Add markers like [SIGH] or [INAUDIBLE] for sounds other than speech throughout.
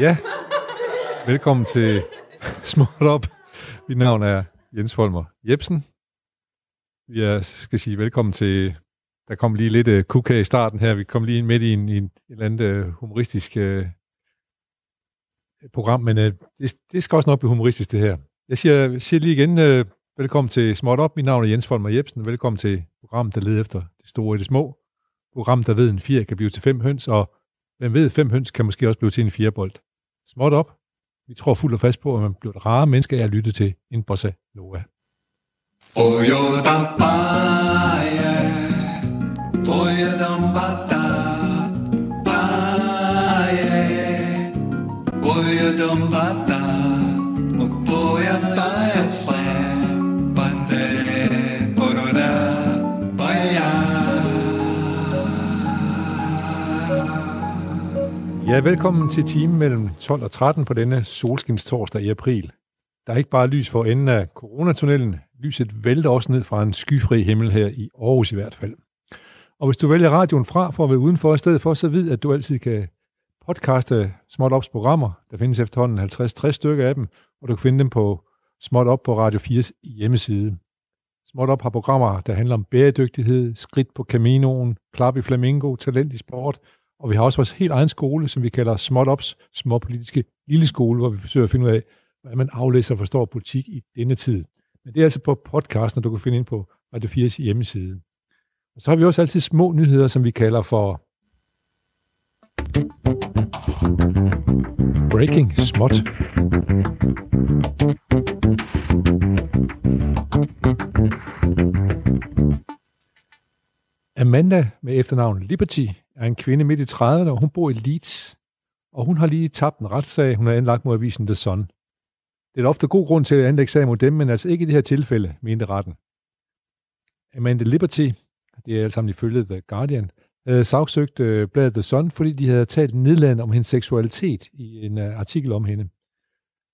Ja, velkommen til [LAUGHS] Småt Op. Mit navn er Jens Folmer Jebsen. Jeg skal sige velkommen til... Der kom lige lidt øh, uh, kuka i starten her. Vi kom lige ind midt i en, i en, et eller andet uh, øh, humoristisk uh, program, men uh, det, det skal også nok blive humoristisk, det her. Jeg siger, siger lige igen, uh, velkommen til Småt Op. Mit navn er Jens Folmer Jebsen. Velkommen til programmet, der leder efter det store og det små. Program, der ved, en fire kan blive til fem høns, og hvem ved, fem høns kan måske også blive til en firebold. Småt op. Vi tror fuldt og fast på, at man bliver et rare menneske af at lytte til en bossa nova. Oyo da paye, oyo boy, I'm by oyo da Ja, velkommen til timen mellem 12 og 13 på denne solskins torsdag i april. Der er ikke bare lys for enden af coronatunnelen. Lyset vælter også ned fra en skyfri himmel her i Aarhus i hvert fald. Og hvis du vælger radioen fra for at være udenfor i stedet for, så vid, at du altid kan podcaste Småt Ops programmer. Der findes efterhånden 50-60 stykker af dem, og du kan finde dem på Småt Op på Radio 4's hjemmeside. Småt Op har programmer, der handler om bæredygtighed, skridt på Caminoen, klap i flamingo, talent i sport, og vi har også vores helt egen skole, som vi kalder Småt Ops Småpolitiske Lille Skole, hvor vi forsøger at finde ud af, hvordan man aflæser og forstår politik i denne tid. Men det er altså på podcasten, du kan finde ind på Radio 4's hjemmeside. Og så har vi også altid små nyheder, som vi kalder for Breaking Småt. Amanda med efternavn Liberty er en kvinde midt i 30'erne, og hun bor i Leeds. Og hun har lige tabt en retssag, hun har anlagt mod avisen The Sun. Det er ofte god grund til at anlægge sag mod dem, men altså ikke i det her tilfælde, mente retten. Amanda Liberty, det er alt sammen ifølge The Guardian, havde sagsøgt øh, bladet The Sun, fordi de havde talt nedladende om hendes seksualitet i en øh, artikel om hende.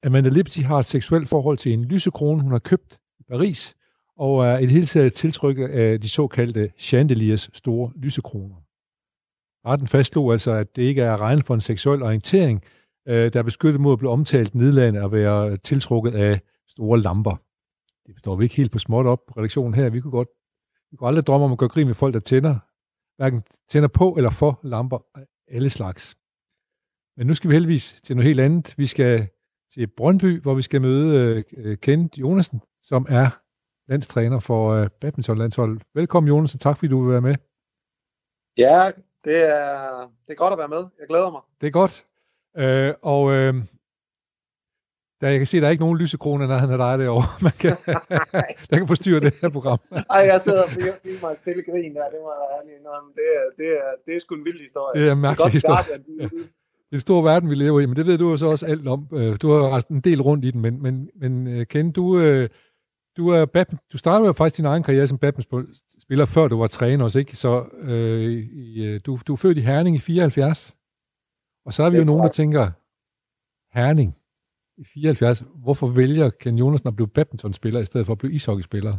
Amanda Liberty har et seksuelt forhold til en lysekrone, hun har købt i Paris, og er i det hele taget tiltrykket af de såkaldte chandeliers store lysekroner. Retten fastslog altså, at det ikke er regnet for en seksuel orientering, øh, der er beskyttet mod at blive omtalt nedladende og være tiltrukket af store lamper. Det står vi ikke helt på småt op på redaktionen her. Vi kunne godt vi kunne aldrig drømme om at gøre grin med folk, der tænder, hverken tænder på eller for lamper af alle slags. Men nu skal vi heldigvis til noget helt andet. Vi skal til Brøndby, hvor vi skal møde øh, Kent Jonasen, som er landstræner for øh, badmintonlandsholdet. Velkommen Jonasen, tak fordi du vil være med. Ja, det er, det er godt at være med. Jeg glæder mig. Det er godt. Øh, og øh, der, jeg kan se, at der er ikke nogen lysekrone, når han er dig derovre. [LAUGHS] Man kan, [LAUGHS] der kan forstyrre det her program. Ej, jeg sidder og filmer mig et stille grin der. Det må jeg ærlig indrømme. Det er, det, er, det er sgu en vild historie. Det er en mærkelig godt, historie. Guardian, de- Det er en stor verden, vi lever i, men det ved du jo så også alt om. Øh, Du har rejst en del rundt i den, men, men, men øh, Ken, du, øh, du, er badmin- du startede jo faktisk din egen karriere som badmintonspiller, før du var træner også, ikke? Så øh, i, øh, du, du er født i Herning i 74, og så er vi jo nogen, der tænker, Herning i 74, hvorfor vælger Ken Jonasen at blive badmintonspiller, i stedet for at blive ishockeyspiller?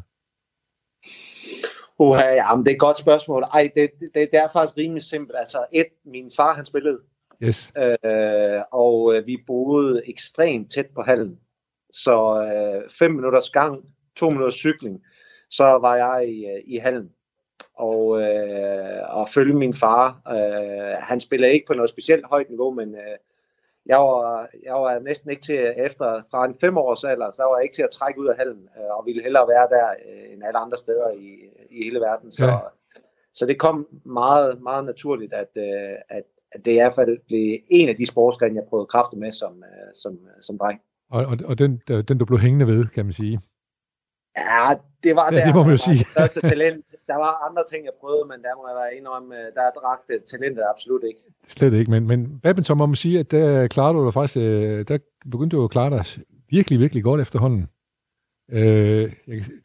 Uha, ja, men det er et godt spørgsmål. Ej, det, det, det er faktisk rimelig simpelt. Altså, et, min far, han spillede, Yes. øh, og øh, vi boede ekstremt tæt på hallen. Så øh, fem minutters gang, to minutters cykling, så var jeg i, øh, i hallen. Og, øh, og følge min far. Øh, han spillede ikke på noget specielt højt niveau, men øh, jeg, var, jeg var næsten ikke til, efter fra en femårs alder, så var jeg ikke til at trække ud af hallen, øh, og ville hellere være der øh, end alle andre steder i, i hele verden. Så, Ja. ja. så det kom meget, meget naturligt, at, øh, at, at det i hvert fald blev en af de sportsgrene, jeg prøvede kræfter med som, øh, som, som dreng. Og, og, og den, den, du blev hængende ved, kan man sige. Ja, det var Ja, der, det må man jo der var sige. det største talent. Der var andre ting, jeg prøvede, men der må jeg være indrømme, øh, der drak talentet absolut ikke. Slet ikke, men, men badminton må man sige, at der klarer du dig faktisk, øh, der begyndte du at klare dig virkelig, virkelig godt efterhånden. Øh,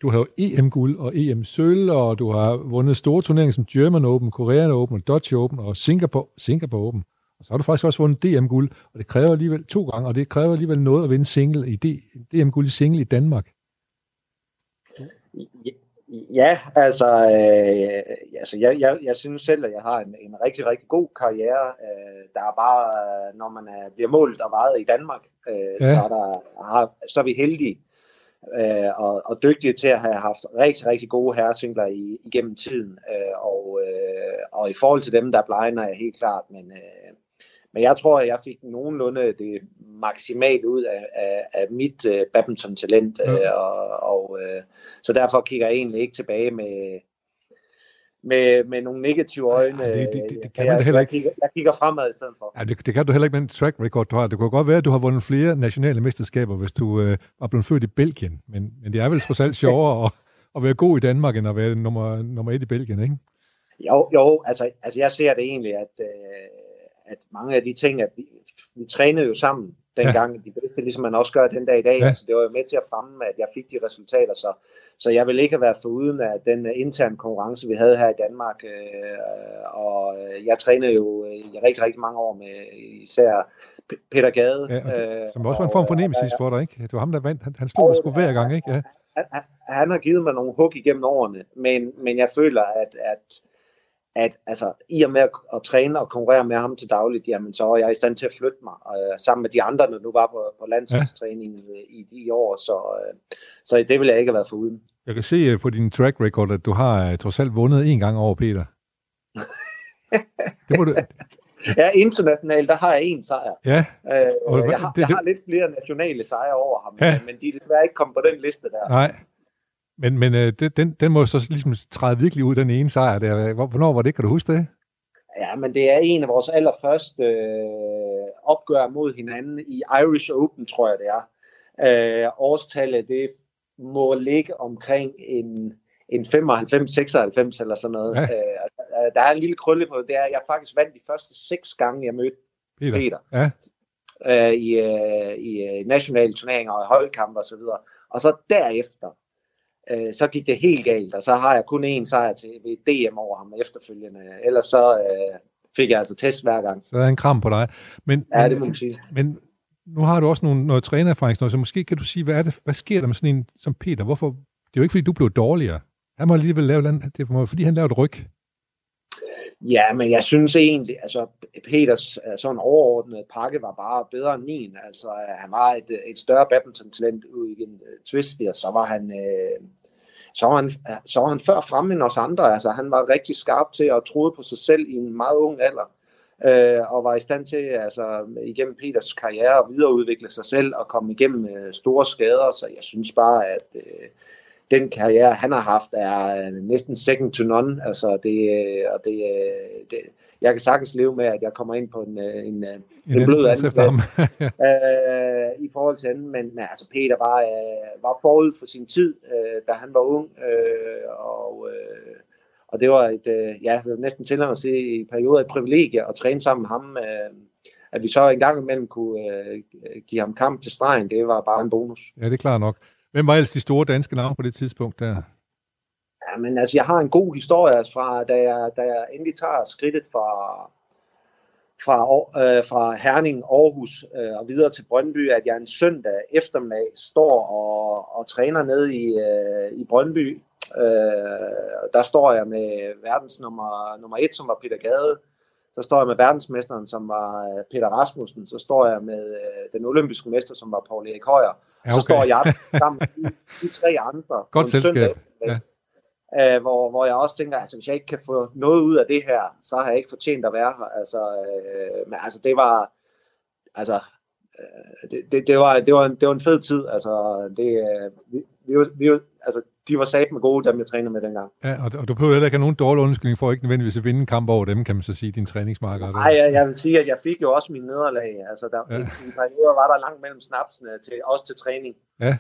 du har jo EM-guld og EM-sølv, og du har vundet store turneringer som German Open, Korean Open, Dutch Open og Singapore, Singapore Open. Og så har du faktisk også vundet DM-guld, og det kræver alligevel to gange, og det kræver alligevel noget at vinde single i DM-guld i single i Danmark. Ja, altså, øh, altså jeg, jeg, jeg synes selv, at jeg har en, en rigtig, rigtig god karriere. Øh, der er bare, når man er, bliver målt og vejet i Danmark, øh, ja. så, er der, har, så er vi heldige øh, og, og dygtige til at have haft rigtig, rigtig gode herresingler i, igennem tiden. Øh, og, øh, og i forhold til dem, der blegner jeg helt klart, men, øh, men jeg tror, at jeg fik nogenlunde det maksimalt ud af, af, af mit uh, badminton-talent, ja. uh, og, og uh, så derfor kigger jeg egentlig ikke tilbage med, med, med nogle negative øjne. Ja, det, det, det, det kan jeg, man heller ikke. Jeg kigger, jeg kigger fremad i stedet for. Ja, det, det kan du heller ikke med en track record, du har. Det kunne godt være, at du har vundet flere nationale mesterskaber, hvis du øh, var blevet født i Belgien. Men, men det er vel trods alt [LAUGHS] sjovere at, at være god i Danmark, end at være nummer, nummer et i Belgien, ikke? Jo, jo altså, altså jeg ser det egentlig, at, øh, at mange af de ting, at vi, vi trænede jo sammen dengang, ja. de bedste, ligesom man også gør den dag i dag. Ja. Altså, det var jo med til at fremme, at jeg fik de resultater, så, så jeg vil ikke have været foruden af den interne konkurrence, vi havde her i Danmark. Øh, og jeg trænede jo i rigtig, rigtig mange år med især Peter Gade. Ja, det, som også var en form for nemesis for dig, ikke? Det var ham, der vandt. Han, han stod der sgu hver gang, ikke? Ja. Han, han, han har givet mig nogle hug igennem årene, men, men jeg føler, at, at at altså, i og med at, at træne og konkurrere med ham til dagligt, jamen, så er jeg i stand til at flytte mig øh, sammen med de andre, der nu var på, på landsholdstræning ja. i, i de år, så, øh, så det vil jeg ikke have været foruden. Jeg kan se øh, på din track record, at du har uh, trods alt vundet en gang over Peter. det må du... [LAUGHS] Ja, internationalt, der har jeg en sejr. Ja. Øh, og, jeg, har, det, jeg har lidt flere nationale sejre over ham, ja. men de er desværre ikke kommet på den liste der. Nej, men, men øh, den, den må så ligesom træde virkelig ud, den ene sejr der. Hvornår var det? Kan du huske det? Ja, men det er en af vores allerførste øh, opgør mod hinanden i Irish Open, tror jeg det er. Øh, årstallet, det må ligge omkring en, en 95-96 eller sådan noget. Ja. Øh, der er en lille krølle på det, er, at jeg faktisk vandt de første seks gange, jeg mødte Peter, Peter ja. øh, i, øh, i øh, nationale turneringer og holdkampe og så videre. Og så derefter, øh, så gik det helt galt, og så har jeg kun én sejr til ved DM over ham efterfølgende. Ellers så øh, fik jeg altså test hver gang. Så er en kram på dig. Men, ja, det må man sige. Men nu har du også nogle, noget trænererfaring, så måske kan du sige, hvad, er det, hvad sker der med sådan en som Peter? Hvorfor? Det er jo ikke, fordi du blev dårligere. Han må alligevel lave land, det var, fordi han lavede ryg. Ja, men jeg synes egentlig, altså Peters øh, sådan overordnet pakke var bare bedre end min. Altså han var et, et større badminton-talent ud i en uh, twist, og så var han, uh, så var han, så var han før fremme end os andre. Altså han var rigtig skarp til at troede på sig selv i en meget ung alder. øh, og var i stand til altså, igennem Peters karriere at videreudvikle sig selv og komme igennem øh, store skader. Så jeg synes bare, at øh, den karriere, han har haft, er øh, næsten second to none. Altså det, øh, og det, øh, det, jeg kan sagtens leve med, at jeg kommer ind på en, en, en, en blød anden plads [LAUGHS] øh, i forhold til anden, men, men altså Peter var, øh, var forud for sin tid, øh, da han var ung, øh, og, øh, og det var et, øh, ja, jeg vil næsten til at se i perioder et privilegie at træne sammen med ham, øh, at vi så en gang imellem kunne øh, give ham kamp til stregen, det var bare en bonus. Ja, det er klart nok. Hvem var ellers de store danske navne på det tidspunkt der? Ja, men altså, jeg har en god historie altså, fra, da jeg, da jeg endelig tager skridtet fra, fra, øh, fra Herning, Aarhus øh, og videre til Brøndby, at jeg en søndag eftermiddag står og, og træner nede i, øh, i Brøndby. Øh, der står jeg med verdens nummer, nummer et, som var Peter Gade. Så står jeg med verdensmesteren, som var øh, Peter Rasmussen. Så står jeg med øh, den olympiske mester, som var Paul Erik Højer. Ja, okay. Så står jeg [LAUGHS] sammen med de, de tre andre. Godt selskab. Ja. Uh, hvor, hvor jeg også tænker, altså hvis jeg ikke kan få noget ud af det her, så har jeg ikke fortjent at være her. Altså, uh, men altså det var, altså, uh, det, det, det, var, det, var en, det var en fed tid. Altså, det, uh, vi, vi, vi, altså, de var sat med gode, dem jeg trænede med dengang. Ja, og, og du behøver heller ikke have nogen dårlig undskyldning for ikke nødvendigvis at vinde en kamp over dem, kan man så sige, din træningsmarker. Nej, jeg, jeg vil sige, at jeg fik jo også min nederlag. Altså, der, ja. i perioder var der langt mellem snapsene, til, også til træning. Ja,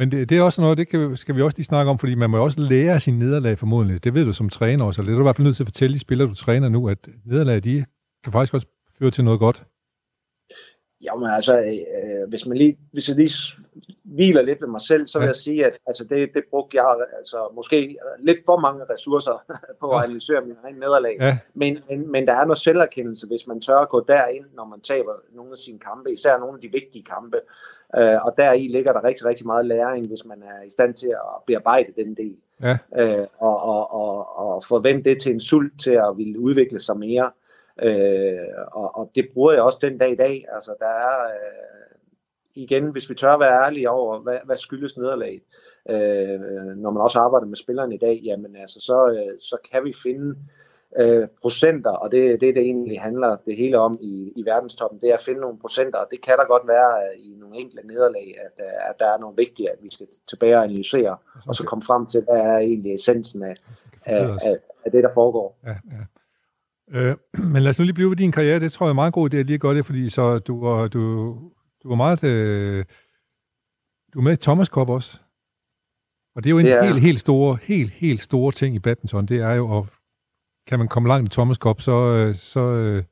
men det, det er også noget, det kan, skal vi også lige snakke om, fordi man må jo også lære sin nederlag formodentlig. Det ved du som træner også, og det er du i hvert fald nødt til at fortælle de spillere, du træner nu, at nederlag, de kan faktisk også føre til noget godt. Jamen altså, øh, hvis man lige, hvis jeg lige hviler lidt ved mig selv, så vil ja. jeg sige, at altså, det, det brugte jeg altså, måske lidt for mange ressourcer [LAUGHS] på at analysere min egen nederlag. Ja. Men, men, men der er noget selverkendelse, hvis man tør at gå derind, når man taber nogle af sine kampe, især nogle af de vigtige kampe. Øh, og deri ligger der rigtig, rigtig meget læring, hvis man er i stand til at bearbejde den del. Ja. øh, og, og, og, og forvente det til en sult til at ville udvikle sig mere. Øh, og, og det bruger jeg også den dag i dag. Altså, der er, øh, igen, hvis vi tør være ærlige over, hvad, hvad skyldes nederlaget, øh, når man også arbejder med spillerne i dag, jamen altså, så, øh, så kan vi finde øh, procenter, og det, det det egentlig handler det hele om i, i verdenstoppen, det er at finde nogle procenter, og det kan der godt være øh, i nogle enkelte nederlag, at, øh, at der er nogle vigtige, at vi skal tilbage og analysere, okay. og så komme frem til, hvad er egentlig essensen af, af, af, af det, der foregår. Ja, ja. Øh, men lad os nu lige blive ved din karriere. Det tror jeg er meget god idé at lige gøre det, fordi så du var, du, du var meget... Øh, du er med i Thomas Cup også. Og det er jo en er- helt, helt store, helt, helt store ting i badminton. Det er jo, at kan man komme langt i Thomas Cup, så, øh, så, øh,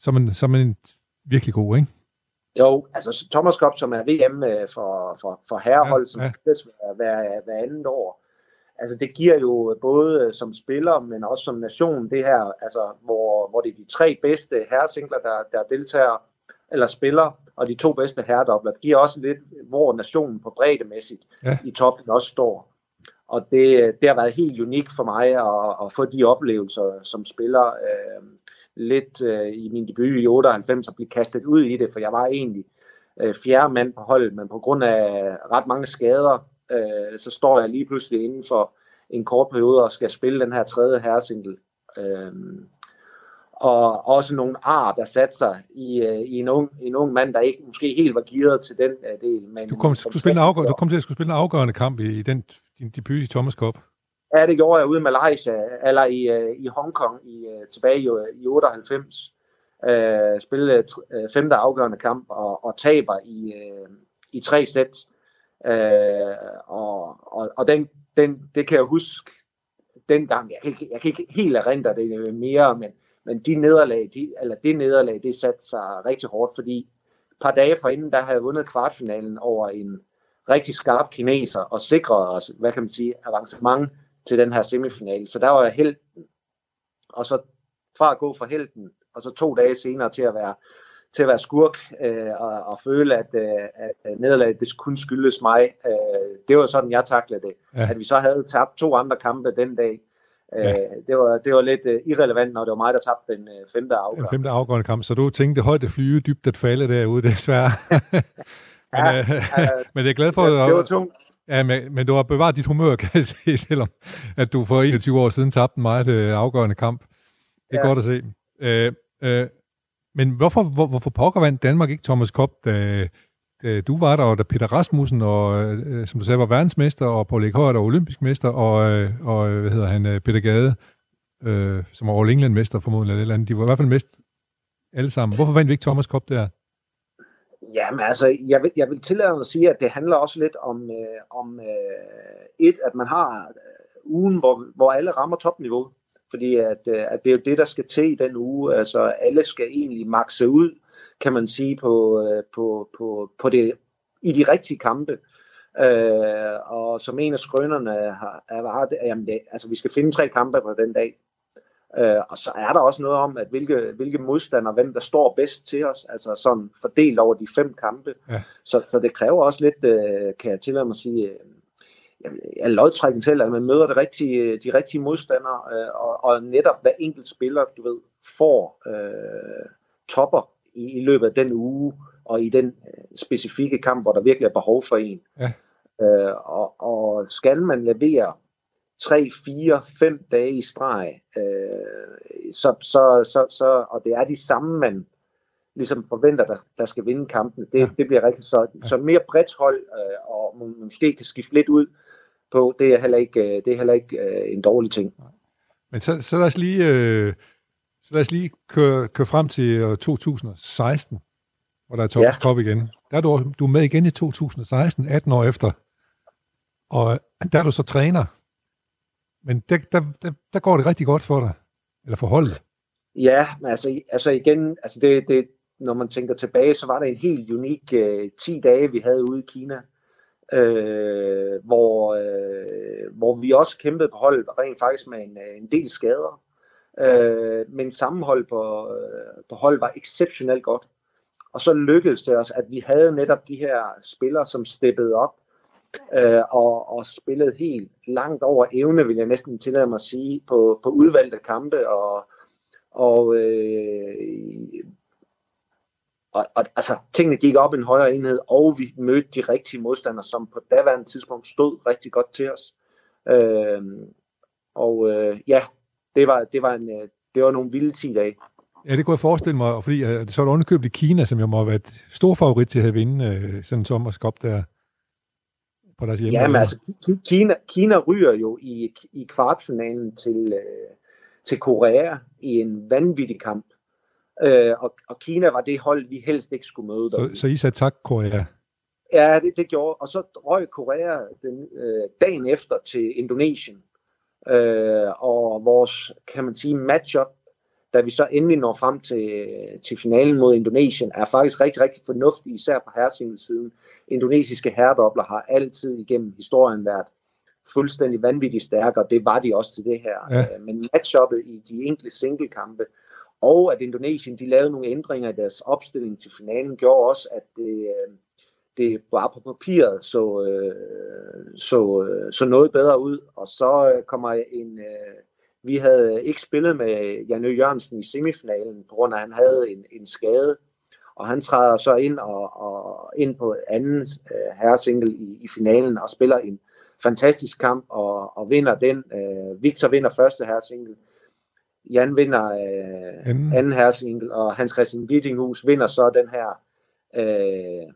så, er man, så er man virkelig god, ikke? Jo, altså Thomas Cup, som er VM øh, for, for, for herrehold, Ja, som ja. spilles hver, hver, hver andet år. Altså det giver jo både som spiller, men også som nation det her, altså hvor, hvor det er de tre bedste herresingler, der, der deltager eller spiller, og de to bedste herredobler. Det giver også lidt, hvor nationen på breddemæssigt Ja. i toppen også står. Og det, det har været helt unikt for mig at, at få de oplevelser som spiller. Øh, lidt øh, i min debut i 98 og blive kastet ud i det, for jeg var egentlig øh, fjerde mand på holdet, men på grund af ret mange skader, øh, så står jeg lige pludselig inden for en kort periode og skal spille den her tredje herresingle. Øh, og også nogle ar, der satte sig i, øh, i en, ung, en ung mand, der ikke måske helt var gearet til den øh, del. Men Du kom, skulle spille afgør, du kom til at skulle spille en afgørende kamp i, i den, din debut i Thomas Cup. Ja, det gjorde jeg ude i Malaysia, eller i, øh, i Hongkong i, øh, tilbage i, i 98. Øh, spillede øh, femte afgørende kamp og, og taber i, øh, i tre sæt. Øh, og og, og den, den, det kan jeg huske dengang. Jeg kan ikke, jeg kan ikke helt erindre det mere, men, men de nederlag, de, eller det nederlag, det satte sig rigtig hårdt, fordi et par dage forinden, der havde jeg vundet kvartfinalen over en rigtig skarp kineser og sikret os, hvad kan man sige, avancement til den her semifinale. Så der var jeg held, og så fra at gå fra helten, og så to dage senere til at være, til at være skurk øh, og, og føle, at, øh, at nederlaget det kun skyldes mig. Øh, det var sådan, jeg taklede det. Ja. At vi så havde tabt to andre kampe den dag, øh, Ja. ja. det, var, det var lidt øh, irrelevant, når det var mig, der tabte den øh, femte Den afgør. femte afgørende kamp. Så du tænkte højt at flyve, dybt at falde derude, [LAUGHS] desværre. men, Ja, øh, [LAUGHS] øh, men jeg er glad for, det, det var tungt. ja, men, men du har bevaret dit humør, [LAUGHS] kan jeg se, selvom at du for 21 år siden tabte en meget øh, afgørende kamp. Det er Ja. godt at se. Øh, øh, men hvorfor, hvor, hvorfor pokker vandt Danmark ikke Thomas Cup, da, øh, du var der, og da Peter Rasmussen, og, øh, øh som du sagde, var verdensmester, og Paul Ekhøjt og olympisk mester, og, øh, og øh, hvad hedder han, øh, Peter Gade, øh, som var All England-mester formodentlig, eller eller andet. De var i hvert fald mest alle sammen. Hvorfor vandt vi ikke Thomas Cup der? Jamen altså, jeg vil, jeg vil tillade mig at sige, at det handler også lidt om, øh, om øh, et, at man har øh, ugen, hvor, hvor alle rammer topniveau. Fordi at, at det er jo det, der skal til i den uge. Altså alle skal egentlig makse ud, kan man sige, på, øh, på, på, på det, i de rigtige kampe. Øh, og som en af skrønerne har, er, det, jamen det, altså vi skal finde tre kampe på den dag. Øh, og så er der også noget om, at hvilke, hvilke modstandere, hvem der står bedst til os, altså sådan fordelt over de fem kampe. Ja. Så, så det kræver også lidt, øh, kan jeg tillade mig at sige, øh, jeg lodtrækning selv, at man møder det rigtige, de rigtige modstandere, øh, og, og netop hver enkelt spiller, du ved, får øh, topper i, i løbet af den uge, og i den øh, specifikke kamp, hvor der virkelig er behov for en. Ja. Øh, og, og skal man levere 3, 4, 5 dage i streg, øh, så, så, så, så, og det er de samme, man ligesom forventer, der, der skal vinde kampen. Det, Ja. det bliver rigtig så, så mere bredt hold, øh, og man måske kan skifte lidt ud på, det er heller ikke, øh, det er heller ikke øh, en dårlig ting. Men så, så lad os lige, øh, så lad os lige køre, køre frem til øh, 2016, hvor der er Thomas ja. Cup igen. Der er du, du er med igen i 2016, 18 år efter. Og der er du så træner. Men der, der, der, der går det rigtig godt for dig. Eller for holdet. Ja, men altså, altså igen, altså det, det, når man tænker tilbage, så var det en helt unik øh, 10 dage, vi havde ude i Kina, øh, hvor, øh, hvor vi også kæmpede på holdet, rent faktisk med en, øh, en del skader. Øh, men sammenhold på, øh, på hold var exceptionelt godt. Og så lykkedes det os, at vi havde netop de her spillere, som steppede op øh, og, og spillede helt langt over evne, vil jeg næsten tillade mig at sige, på, på udvalgte kampe, og, og, øh, og, og altså, tingene gik op i en højere enhed, og vi mødte de rigtige modstandere, som på daværende tidspunkt stod rigtig godt til os. Øh, og øh, ja, det var, det, var en, øh, det var nogle vilde 10 dage. Ja, det kunne jeg forestille mig, fordi uh, så er der underkøbt i Kina, som jo må have været stor favorit til at vinde uh, sådan en sommerskop der på deres hjemme. Jamen altså, Kina, Kina ryger jo i, i kvartfinalen til, uh, til Korea i en vanvittig kamp. Uh, og, og Kina var det hold, vi helst ikke skulle møde. Så, så I sagde tak, Korea? Ja, det, det gjorde. Og så røg Korea den, uh, dagen efter til Indonesien. Uh, og vores, kan man sige, matchup da vi så endelig når frem til, til finalen mod Indonesien, er faktisk rigtig, rigtig fornuftig, især på herresingelsiden. Indonesiske herredobler har altid igennem historien været fuldstændig vanvittigt stærke, og det var de også til det her. Ja. Øh, men matchuppet i de enkelte singlekampe, og at Indonesien de lavede nogle ændringer i deres opstilling til finalen, gjorde også, at det, øh, det bare på papiret så, øh, så, så noget bedre ud. Og så kommer en, vi havde ikke spillet med Jan Jørgensen i semifinalen, på grund af, at han havde en, en skade. Og han træder så ind og, og ind på anden uh, herresingle i, i finalen og spiller en fantastisk kamp og, og vinder den. Uh, Victor vinder første herresingle. Jan vinder uh, anden, herresingle, og Hans Christian Wittinghus vinder så den her uh,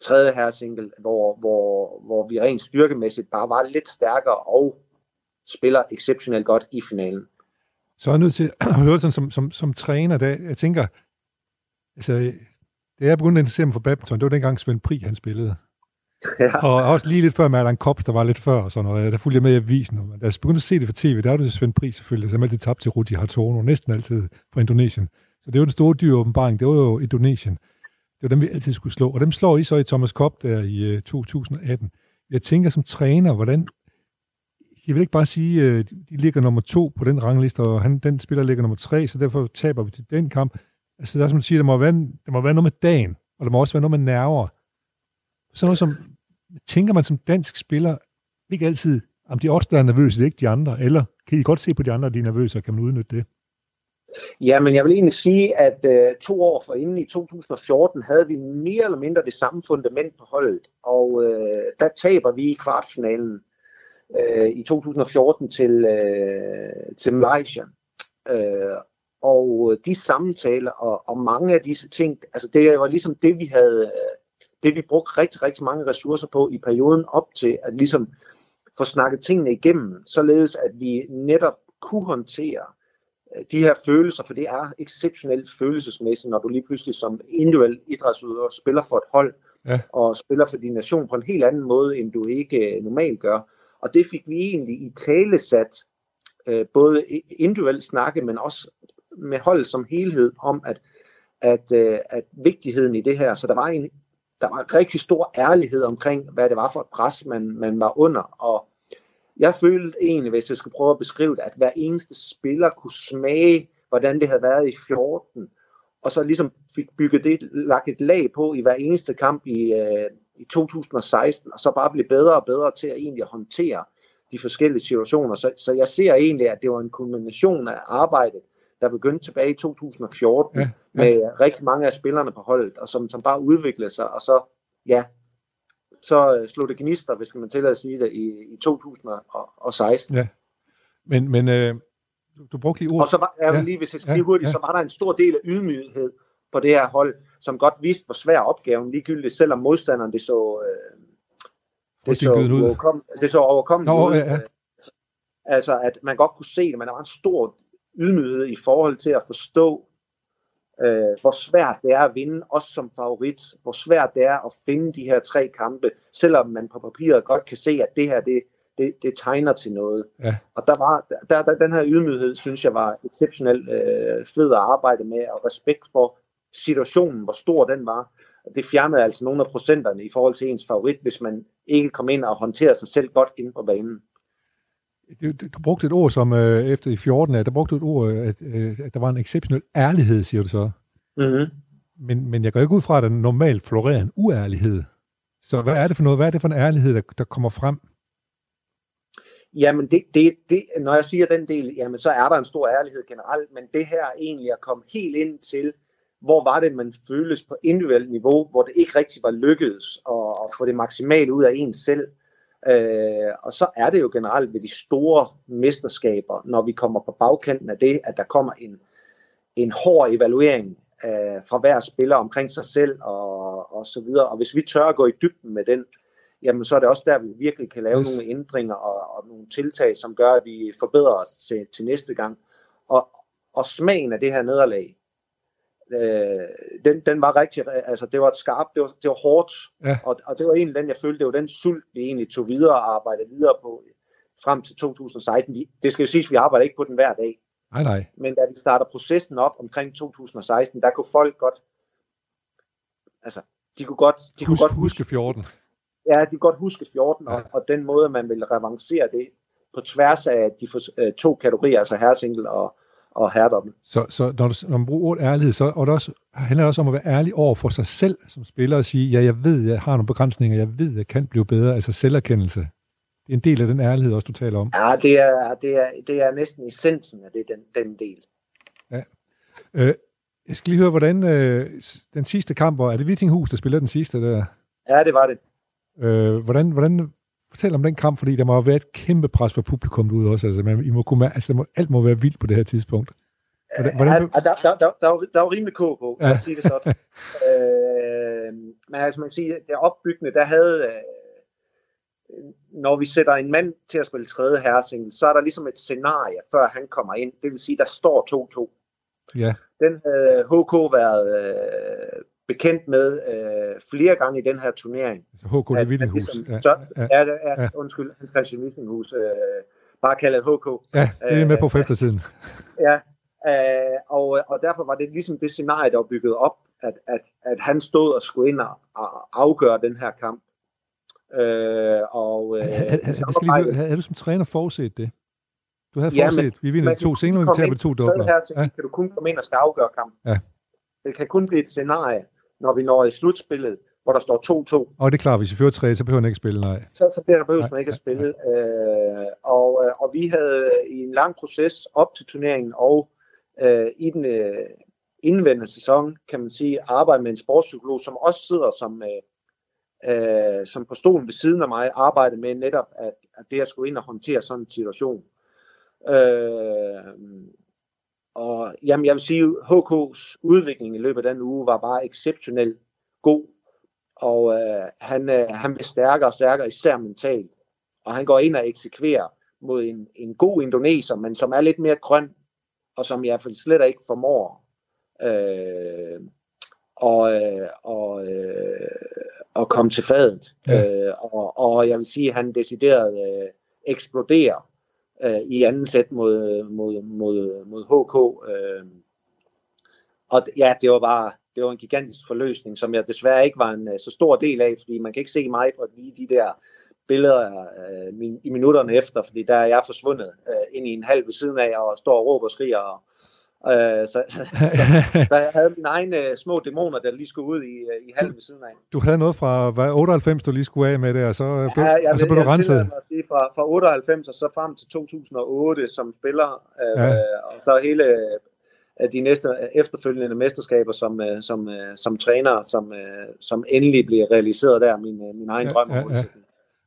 tredje herresingle, hvor, hvor, hvor vi rent styrkemæssigt bare var lidt stærkere og spiller exceptionelt godt i finalen. Så er jeg nødt til [CLEARS THROAT] at høre sådan som, som, som træner, der, jeg tænker, altså, det er begyndt at interessere mig for badminton, det var dengang Svend Pri, han spillede. [LAUGHS] Ja. Og også lige lidt før med Allan Kops, der var lidt før og sådan noget, der fulgte jeg med i avisen. Og da jeg begyndte at se det for tv, der var det Svend Pri selvfølgelig, som altid tabte til Rudi Hartono, næsten altid fra Indonesien. Så det var den store dyre åbenbaring, det var jo Indonesien. Det var dem, vi altid skulle slå. Og dem slår I så i Thomas Kopp der i øh, 2018. Jeg tænker som træner, hvordan jeg vil ikke bare sige, at øh, de ligger nummer to på den rangliste, og han, den spiller ligger nummer tre, så derfor taber vi til den kamp. Altså, der er som du siger, der må, være, der må være noget med dagen, og der må også være noget med nerver. Sådan noget som, tænker man som dansk spiller, ikke altid, om de også der er nervøse, det er ikke de andre, eller kan I godt se på de andre, at de er nervøse, og kan man udnytte det? Ja, men jeg vil egentlig sige, at øh, to år for inden i 2014 havde vi mere eller mindre det samme fundament på holdet, og øh, der taber vi i kvartfinalen øh, i 2014 til, øh, til Malaysia. Øh, og de samtaler og, og mange af disse ting, altså det var ligesom det, vi havde, øh, det vi brugte rigtig, rigtig mange ressourcer på i perioden op til, at ligesom få snakket tingene igennem, således at vi netop kunne håndtere de her følelser, for det er exceptionelt følelsesmæssigt, når du lige pludselig som individuel idrætsudøver spiller for et hold, ja. og spiller for din nation på en helt anden måde, end du ikke øh, normalt gør. Og det fik vi egentlig i tale sat, øh, både individuelt snakke, men også med hold som helhed om, at, at, øh, at vigtigheden i det her, så der var en der var en rigtig stor ærlighed omkring, hvad det var for et pres, man, man var under, og jeg følte egentlig, hvis jeg skal prøve at beskrive det, at hver eneste spiller kunne smage, hvordan det havde været i 14, og så ligesom fik bygget det, lagt et lag på i hver eneste kamp i, øh, i 2016, og så bare blive bedre og bedre til at egentlig håndtere de forskellige situationer. Så, så jeg ser egentlig, at det var en kombination af arbejdet, der begyndte tilbage i 2014, ja, ja. med rigtig mange af spillerne på holdet, og som, som bare udviklede sig, og så, ja, så øh, slog det gnister, hvis man tillade at sige det, i, i 2016. Ja. Men, men øh, du brugte lige ord. Og så var, ja, lige, hvis jeg skal ja, hurtigt, ja. så var der en stor del af ydmyghed på det her hold, som godt vidste, hvor svær opgaven ligegyldigt, selvom modstanderen det så, øh, det, så overkom, det så overkommeligt ud. Ja, ja. Altså, at man godt kunne se det, men der var en stor ydmyghed i forhold til at forstå, øh, hvor svært det er at vinde, også som favorit, hvor svært det er at finde de her tre kampe, selvom man på papiret godt kan se, at det her, det, det, det tegner til noget. Ja. Og der var der, der, den her ydmyghed, synes jeg var exceptionelt øh, fed at arbejde med, og respekt for situationen, hvor stor den var. Det fjernede altså nogle af procenterne i forhold til ens favorit, hvis man ikke kom ind og håndterede sig selv godt ind på banen. Du, du brugte et ord som øh, efter i 14, der brugte et ord, at, øh, at der var en exceptionel ærlighed, siger du så. Mm-hmm. Men, men jeg går ikke ud fra, at der normalt florerer en uærlighed. Så hvad er det for noget? Hvad er det for en ærlighed, der, der kommer frem? Jamen, det, det, det, når jeg siger den del, jamen, så er der en stor ærlighed generelt, men det her egentlig at komme helt ind til, hvor var det, man føles på individuelt niveau, hvor det ikke rigtig var lykkedes at, at få det maksimale ud af en selv. Øh, og så er det jo generelt ved de store mesterskaber, når vi kommer på bagkanten af det, at der kommer en, en hård evaluering øh, fra hver spiller omkring sig selv og, og så videre. Og hvis vi tør at gå i dybden med den, jamen så er det også der, vi virkelig kan lave yes. nogle ændringer og, og nogle tiltag, som gør, at vi forbedrer os til, til næste gang. Og, og smagen af det her nederlag, øh, den, den var rigtig, altså det var et skarpt, det var, det var hårdt, ja. og, og det var egentlig den, jeg følte, det var den sult, vi egentlig tog videre og arbejdede videre på frem til 2016. Vi, det skal jo siges, vi arbejder ikke på den hver dag. Nej, nej. Men da vi starter processen op omkring 2016, der kunne folk godt, altså, de kunne godt, de Husk, kunne godt huske 14. Ja, de kunne godt huske 14, ja. og, og den måde, man vil revancere det på tværs af de for, øh, to kategorier, altså herresingle og, og herredobbel. Så, så når, du, når man bruger ordet ærlighed, så og det også, handler det også om at være ærlig over for sig selv som spiller og sige, ja, jeg ved, jeg har nogle begrænsninger, jeg ved, jeg kan blive bedre, altså selverkendelse. Det er en del af den ærlighed også, du taler om. Ja, det er, det er, det er næsten essensen af det, den, den del. Ja. Øh, jeg skal lige høre, hvordan øh, den sidste kamp, var, er det Vittinghus, der spiller den sidste der? Ja, det var det. Øh, hvordan, hvordan, fortæl om den kamp, fordi der må have været et kæmpe pres for publikum ude også. Altså, man, I må kunne, altså, må, alt må være vildt på det her tidspunkt. Hvordan, hvordan... Ja, der, der, der, der, var, der var rimelig kog på, ja. at sige det sådan. øh, men altså man siger, det opbyggende, der havde, øh, når vi sætter en mand til at spille tredje herresingel, så er der ligesom et scenarie, før han kommer ind. Det vil sige, der står 2-2. Ja. Den havde HK været øh, bekendt med øh, flere gange i den her turnering. Altså HK, det er Vittinghus. Ligesom, ja, så, ja, ja, ja, ja, undskyld, Hans Christian Vittinghus. Øh, bare kaldet HK. Ja, det er med på for eftertiden. [LAUGHS] Ja, øh, og, og derfor var det ligesom det scenarie, der var bygget op, at, at, at han stod og skulle ind og, og afgøre den her kamp. Øh, og, øh, havde, havde, havde du som træner forudset det? Du havde forudset, ja, men, vi vinder to singler, vi taber to dobbler. Her, så ja. kan du kun komme ind og skal afgøre kampen. Ja. Det kan kun blive et scenarie, når vi når i slutspillet, hvor der står 2-2. Og det er klart, hvis vi fører 3, så behøver man ikke spille, nej. Så, så der behøver man ikke at spille. Øh, og, øh, og vi havde i en lang proces op til turneringen og øh, i den øh, indvendende sæson, kan man sige, arbejde med en sportspsykolog, som også sidder som, øh, øh, som på stolen ved siden af mig, arbejde med netop, at, at det at skulle ind og håndtere sådan en situation. Øh, og jamen, jeg vil sige, HK's udvikling i løbet af den uge var bare exceptionelt god. Og øh, han, øh, han bliver stærkere og stærkere, især mentalt. Og han går ind og eksekverer mod en, en god indoneser, men som er lidt mere grøn, og som i hvert fald slet ikke formår øh, og, øh, og, øh, og komme til fadet. Ja. Øh, og, og jeg vil sige, at han decideret øh, eksploderer øh, i anden sæt mod, mod, mod, mod HK. Øh. Og ja, det var bare det var en gigantisk forløsning, som jeg desværre ikke var en øh, så stor del af, fordi man kan ikke se mig på lige de der billeder øh, min, i minutterne efter, fordi der er jeg forsvundet øh, ind i en halv ved siden af og står og råber og skriger og, Øh, så, så, så, [LAUGHS] jeg havde mine egne små dæmoner, der lige skulle ud i, øh, i halv ved siden af. Du havde noget fra hvad, 98, du lige skulle af med det, og så blev, ja, jeg, og så blev du renset. Sige, fra, fra 98 og så frem til 2008 som spiller, øh, ja. og så hele øh, de næste efterfølgende mesterskaber som, øh, som, øh, som træner, som, øh, som endelig bliver realiseret der, min, øh, min egen ja, drøm ja, ja.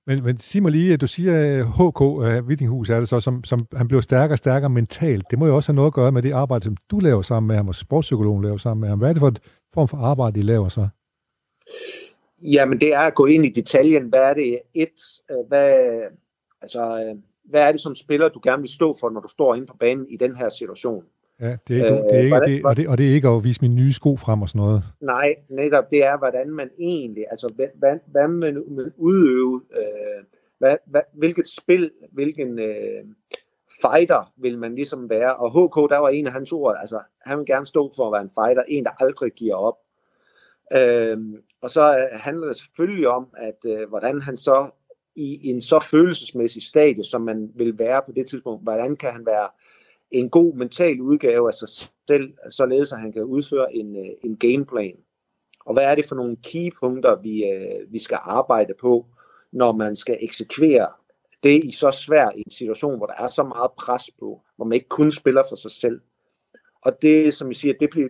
Men, men sig mig lige, at du siger, HK øh, Vittinghus er det så, som, som han blev stærkere og stærkere mentalt. Det må jo også have noget at gøre med det arbejde, som du laver sammen med ham, og sportspsykologen laver sammen med ham. Hvad er det for en form for arbejde, I laver så? Jamen, det er at gå ind i detaljen. Hvad er det? Et, øh, hvad, altså, øh, hvad er det som spiller, du gerne vil stå for, når du står inde på banen i den her situation? Ja, det er, ikke, det er ikke, hvordan, det, og, det, og det er ikke at vise mine nye sko frem og sådan noget. Nej, netop det er, hvordan man egentlig, altså hvad, hvad man, man udøve, øh, hvad, hvad, hvilket spil, hvilken øh, fighter vil man ligesom være. Og HK, der var en af hans ord, altså han vil gerne stå for at være en fighter, en der aldrig giver op. Øh, og så øh, handler det selvfølgelig om, at øh, hvordan han så i en så følelsesmæssig stadie, som man vil være på det tidspunkt, hvordan kan han være en god mental udgave af sig selv, således at han kan udføre en, øh, en gameplan. Og hvad er det for nogle keypunkter, vi, øh, vi skal arbejde på, når man skal eksekvere det i så svær en situation, hvor der er så meget pres på, hvor man ikke kun spiller for sig selv. Og det, som jeg siger, det bliver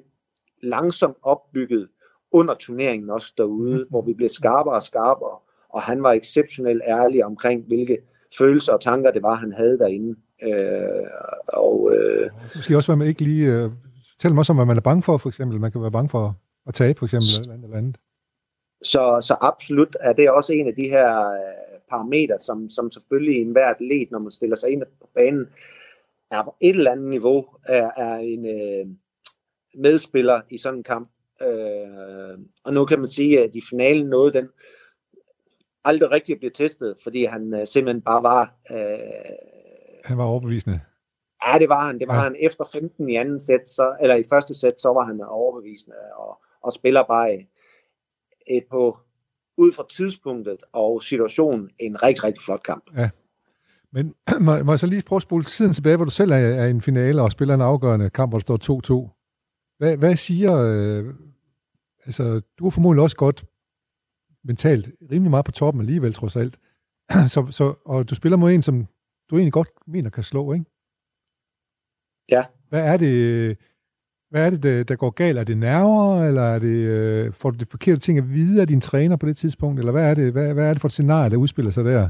langsomt opbygget under turneringen også derude, mm. hvor vi blev skarpere og skarpere, og han var exceptionelt ærlig omkring, hvilke følelser og tanker det var, han havde derinde. Øh, og, øh, Måske også, hvad man ikke lige... Øh, fortæl mig også om, hvad man er bange for, for eksempel. Man kan være bange for at tabe, for eksempel, eller andet eller andet. Så, så absolut er det også en af de her øh, parametre, som, som selvfølgelig enhver atlet, når man stiller sig ind på banen, er på et eller andet niveau, er, er en øh, medspiller i sådan en kamp. Øh, og nu kan man sige, at i finalen nåede den aldrig rigtig blive testet, fordi han øh, simpelthen bare var... Øh, han var overbevisende. Ja, det var han. Det var ja. han efter 15 i anden sæt, så, eller i første sæt, så var han overbevisende og, og spiller bare et på ud fra tidspunktet og situationen en rigtig, rigtig flot kamp. Ja. Men [CLEARS THROAT] må, må jeg så lige prøve at spole tiden tilbage, hvor du selv er, er i en finale og spiller en afgørende kamp, hvor der står 2-2. Hvad, hvad siger... Øh, altså, du er formodentlig også godt mentalt rimelig meget på toppen alligevel, trods alt. [CLEARS THROAT] så, så, og du spiller mod en, som du egentlig godt mener kan slå, ikke? Ja. Hvad er det, hvad er det, der, der går galt? Er det nerver, eller er det, øh, får du det forkerte ting at vide af din træner på det tidspunkt, eller hvad er det, hvad, hvad er det for et scenarie, der udspiller sig der?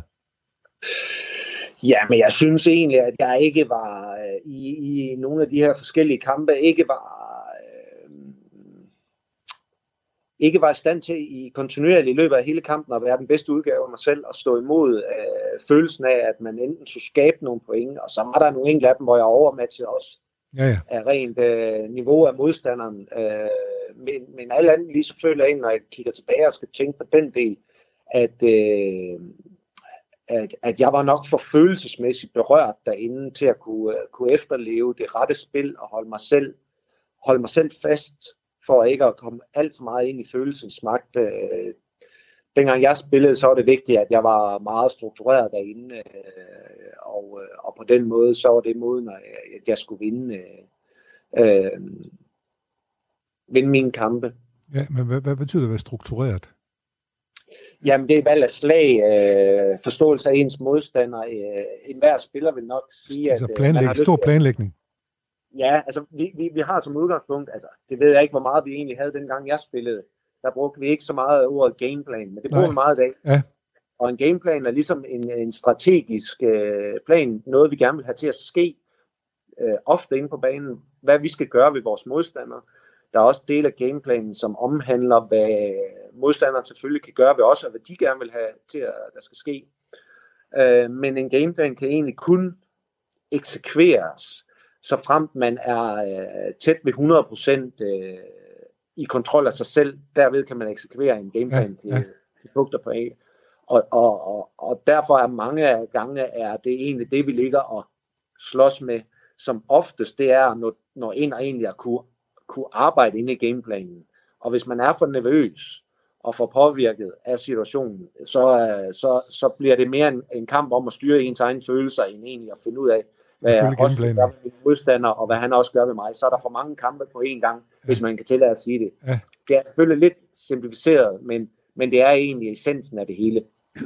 Ja, men jeg synes egentlig, at jeg ikke var øh, i, i nogle af de her forskellige kampe, ikke var øh, ikke var i stand til i kontinuerligt løbet af hele kampen at være den bedste udgave af mig selv og stå imod øh, følelsen af, at man enten skulle skabe nogle point, og så var der nogle enkelte af dem, hvor jeg overmatchede også ja, ja. af rent øh, niveau af modstanderen. Øh, men, men alt andet lige så føler jeg, når jeg kigger tilbage og skal tænke på den del, at, øh, at, at jeg var nok for følelsesmæssigt berørt derinde til at kunne, uh, kunne efterleve det rette spil og holde mig selv, holde mig selv fast for ikke at komme alt for meget ind i følelsens magt. Øh, dengang jeg spillede, så var det vigtigt, at jeg var meget struktureret derinde, øh, og, øh, og på den måde, så var det måden, at jeg skulle vinde, øh, øh, vinde mine kampe. Ja, men hvad, hvad betyder det at være struktureret? Jamen, det er valg af slag, øh, forståelse af ens modstander. Øh, en hver spiller vil nok sige, altså, at... Altså planlæg, stor planlægning. Ja, altså vi, vi, vi har som udgangspunkt, altså det ved jeg ikke, hvor meget vi egentlig havde dengang jeg spillede, der brugte vi ikke så meget ordet gameplan, men det bruger vi meget i dag. Ja. Og en gameplan er ligesom en, en strategisk øh, plan, noget vi gerne vil have til at ske, øh, ofte inde på banen, hvad vi skal gøre ved vores modstandere. Der er også del af gameplanen, som omhandler, hvad modstanderen selvfølgelig kan gøre ved os, og hvad de gerne vil have til, at der skal ske. Øh, men en gameplan kan egentlig kun eksekveres, så fremt man er øh, tæt ved 100% øh, i kontrol af sig selv. Derved kan man eksekvere en gameplan ja, ja. til, bugter på A. Og, og, og, og derfor er mange af gange er det egentlig det, vi ligger og slås med, som oftest det er, når, når en og egentlig at kunne, kunne arbejde inde i gameplanen. Og hvis man er for nervøs og for påvirket af situationen, så, øh, så, så bliver det mere en, en kamp om at styre ens egne følelser, end egentlig at finde ud af, hvad jeg også gør med min modstander, og hvad han også gør med mig. Så er der for mange kampe på én gang, ja. hvis man kan tillade at sige det. Ja. Det er selvfølgelig lidt simplificeret, men, men det er egentlig essensen af det hele.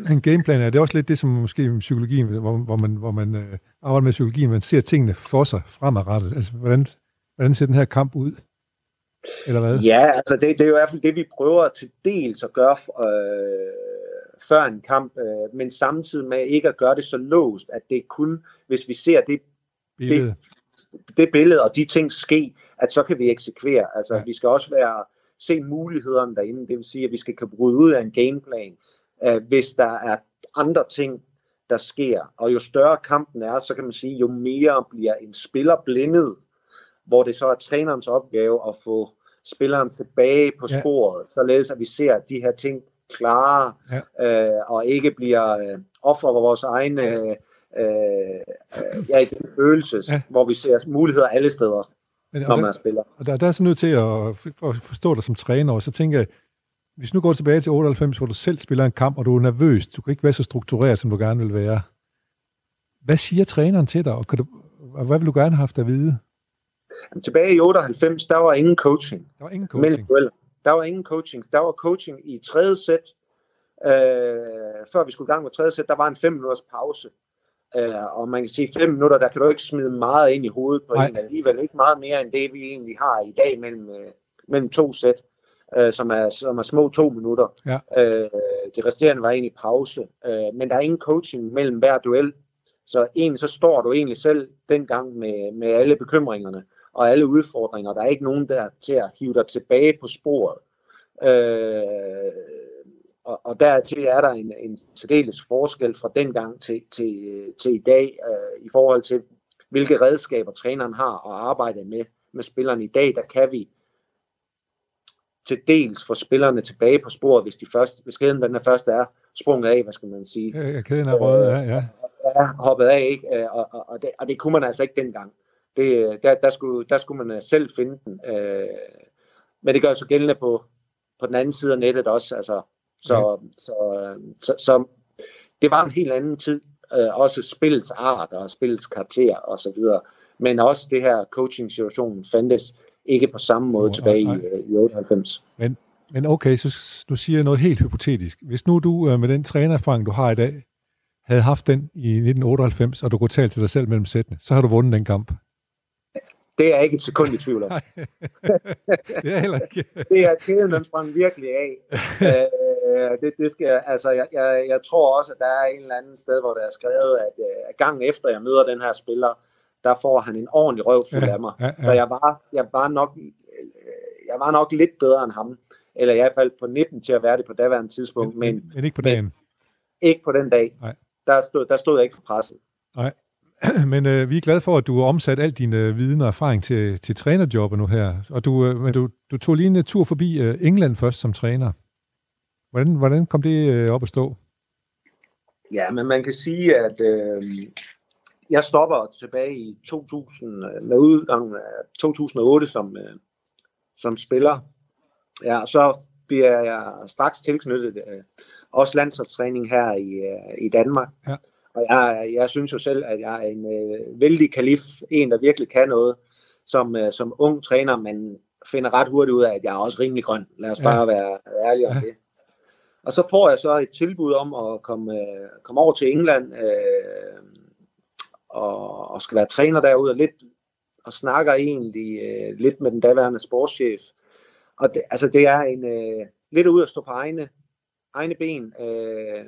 En gameplan er det også lidt det, som måske psykologien, hvor, hvor man, hvor man øh, arbejder med psykologien, man ser tingene for sig fremadrettet. Altså, hvordan, hvordan ser den her kamp ud? Eller hvad? Ja, altså det, det er jo i hvert fald det, vi prøver til dels at gøre øh, før en kamp, øh, men samtidig med ikke at gøre det så låst, at det kun, hvis vi ser det billede, det, det billede og de ting ske, at så kan vi eksekvere. Altså ja. vi skal også være se mulighederne derinde, det vil sige, at vi skal kunne bryde ud af en gameplan, øh, hvis der er andre ting, der sker. Og jo større kampen er, så kan man sige, jo mere bliver en spiller blindet, hvor det så er trænerens opgave at få spilleren tilbage på ja. sporet, således at vi ser de her ting klare, ja. øh, og ikke bliver øh, offer for vores egne øh, øh, ja, følelse, ja. hvor vi ser muligheder alle steder, Men, når man spiller. Og der, der er så nødt til at, at forstå dig som træner, og så tænker jeg, hvis nu går tilbage til 98, hvor du selv spiller en kamp, og du er nervøs, du kan ikke være så struktureret, som du gerne vil være. Hvad siger træneren til dig, og, kan du, og hvad vil du gerne have haft at vide? Jamen, tilbage i 98, der var ingen coaching. Der var ingen coaching. Men, Der var ingen coaching. Der var coaching i tredje sæt. Øh, før vi skulle i gang med tredje sæt, der var en fem minutters pause. Øh, og man kan sige, fem minutter, der kan du ikke smide meget ind i hovedet på Nej. en. Alligevel ikke meget mere end det, vi egentlig har i dag mellem, øh, mellem to sæt, øh, som, er, som er små to minutter. Ja. Øh, det resterende var egentlig pause. Øh, men der er ingen coaching mellem hver duel. Så egentlig så står du egentlig selv dengang med, med alle bekymringerne og alle udfordringer. Der er ikke nogen der til at hive dig tilbage på sporet. Øh, og, og dertil er der en, en særdeles forskel fra dengang til, til, til i dag øh, i forhold til, hvilke redskaber træneren har at arbejde med med spillerne i dag. Der kan vi til dels få spillerne tilbage på sporet, hvis, de første, hvis kæden den er første er sprunget af, hvad skal man sige Ja, kæden er rød, ja, ja. er hoppet af, ikke? Øh, Og, og, og, det, og det kunne man altså ikke dengang. Det, der, der, skulle, der skulle man øh, selv finde den. Øh, men det gør så gældende på, på den anden side af nettet også. Altså, så, ja. så, øh, så, så det var en helt anden tid. Øh, også spillets art og spillets karakter og så videre. Men også det her coaching-situationen fandtes ikke på samme måde Nå, tilbage nej. i, øh, i 98. Men okay, så nu siger jeg noget helt hypotetisk. Hvis nu du med den trænererfaring, du har i dag, havde haft den i 1998, og du kunne tale til dig selv mellem sættene, så har du vundet den kamp. Det er jeg ikke et sekund i tvivl om. [LAUGHS] det er heller ikke. [LAUGHS] det er kæden, den sprang virkelig af. [LAUGHS] øh, det, det skal, altså, jeg, jeg, jeg tror også, at der er en eller anden sted, hvor der er skrevet, at øh, gang efter jeg møder den her spiller, der får han en ordentlig røv fuld Ja, af mig. ja, ja. Så jeg var, jeg, var nok, øh, jeg var nok lidt bedre end ham. Eller i hvert fald på 19 til at være det på daværende tidspunkt, men, men, men ikke på dagen. ikke på den dag. Nej. Der stod, der stod jeg ikke for presset. [CLEARS THROAT] Men øh, vi er glade for, at du har omsat al din øh, viden og erfaring til, til trænerjobbet nu her. Og du, øh, men du, du tog lige en tur forbi øh, England først som træner. Hvordan, hvordan kom det øh, op at stå? Ja, men man kan sige, at øh, jeg stopper tilbage i 2000, øh, med udgangen af 2008 som, øh, som spiller. Ja, så bliver jeg straks tilknyttet øh, også landsholdstræning her i, øh, i Danmark. Ja. Og jeg, jeg synes jo selv, at jeg er en øh, vældig kalif, en der virkelig kan noget. Som, øh, som ung træner, man finder ret hurtigt ud af, at jeg er også rimelig grøn. Lad os Ja. bare være ærlige om Ja. det. Og så får jeg så et tilbud om at komme, øh, komme over til England øh, og, og skal være træner derude og lidt og snakker egentlig øh, lidt med den daværende sportschef. Og det, altså det er en øh, lidt ud at stå på egne, egne ben, øh,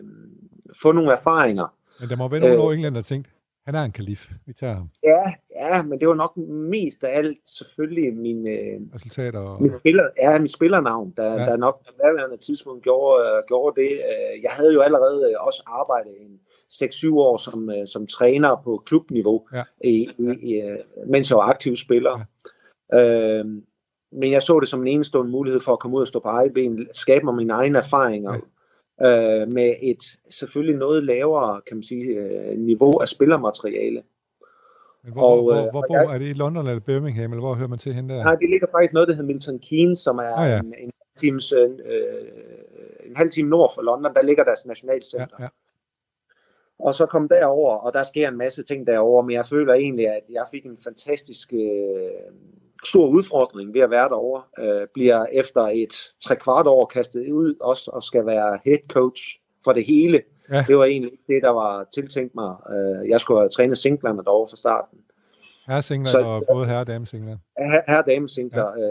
få nogle erfaringer. Men der må være nogen Øh. over England, der tænkt, han er en kalif. Vi tager ham. Ja, ja, men det var nok mest af alt selvfølgelig min, øh, Resultater og... Mit, spiller, ja, mit spillernavn, der, Ja. ja. der nok på daværende tidspunkt gjorde, øh, gjorde det. Øh, jeg havde jo allerede øh, også arbejdet en 6-7 år som, øh, som træner på klubniveau, Ja. i, i, i, øh, mens jeg var aktiv spiller. Ja. Øh, men jeg så det som en enestående mulighed for at komme ud og stå på eget ben, skabe mig mine egne erfaringer, ja. Øh, med et selvfølgelig noget lavere kan man sige, øh, niveau af spillermateriale. Men hvor, og, hvor, øh, hvor, hvor bor, jeg- er det i London eller Birmingham, eller hvor hører man til hende der? Nej, det ligger faktisk noget, der hedder Milton Keynes, som er Ah, ja. en, en, times, øh, en halv time nord for London. Der ligger deres nationalcenter. ja, ja. Og så kom derover, og der sker en masse ting derover, men jeg føler egentlig, at jeg fik en fantastisk øh, stor udfordring ved at være derovre. Øh, bliver efter et tre kvart år kastet ud også og skal være head coach for det hele. Ja. Det var egentlig det, der var tiltænkt mig. Øh, jeg skulle have trænet singlerne derovre fra starten. Herresingler Så- og både herre- og damesingler. her, her damesingler, ja.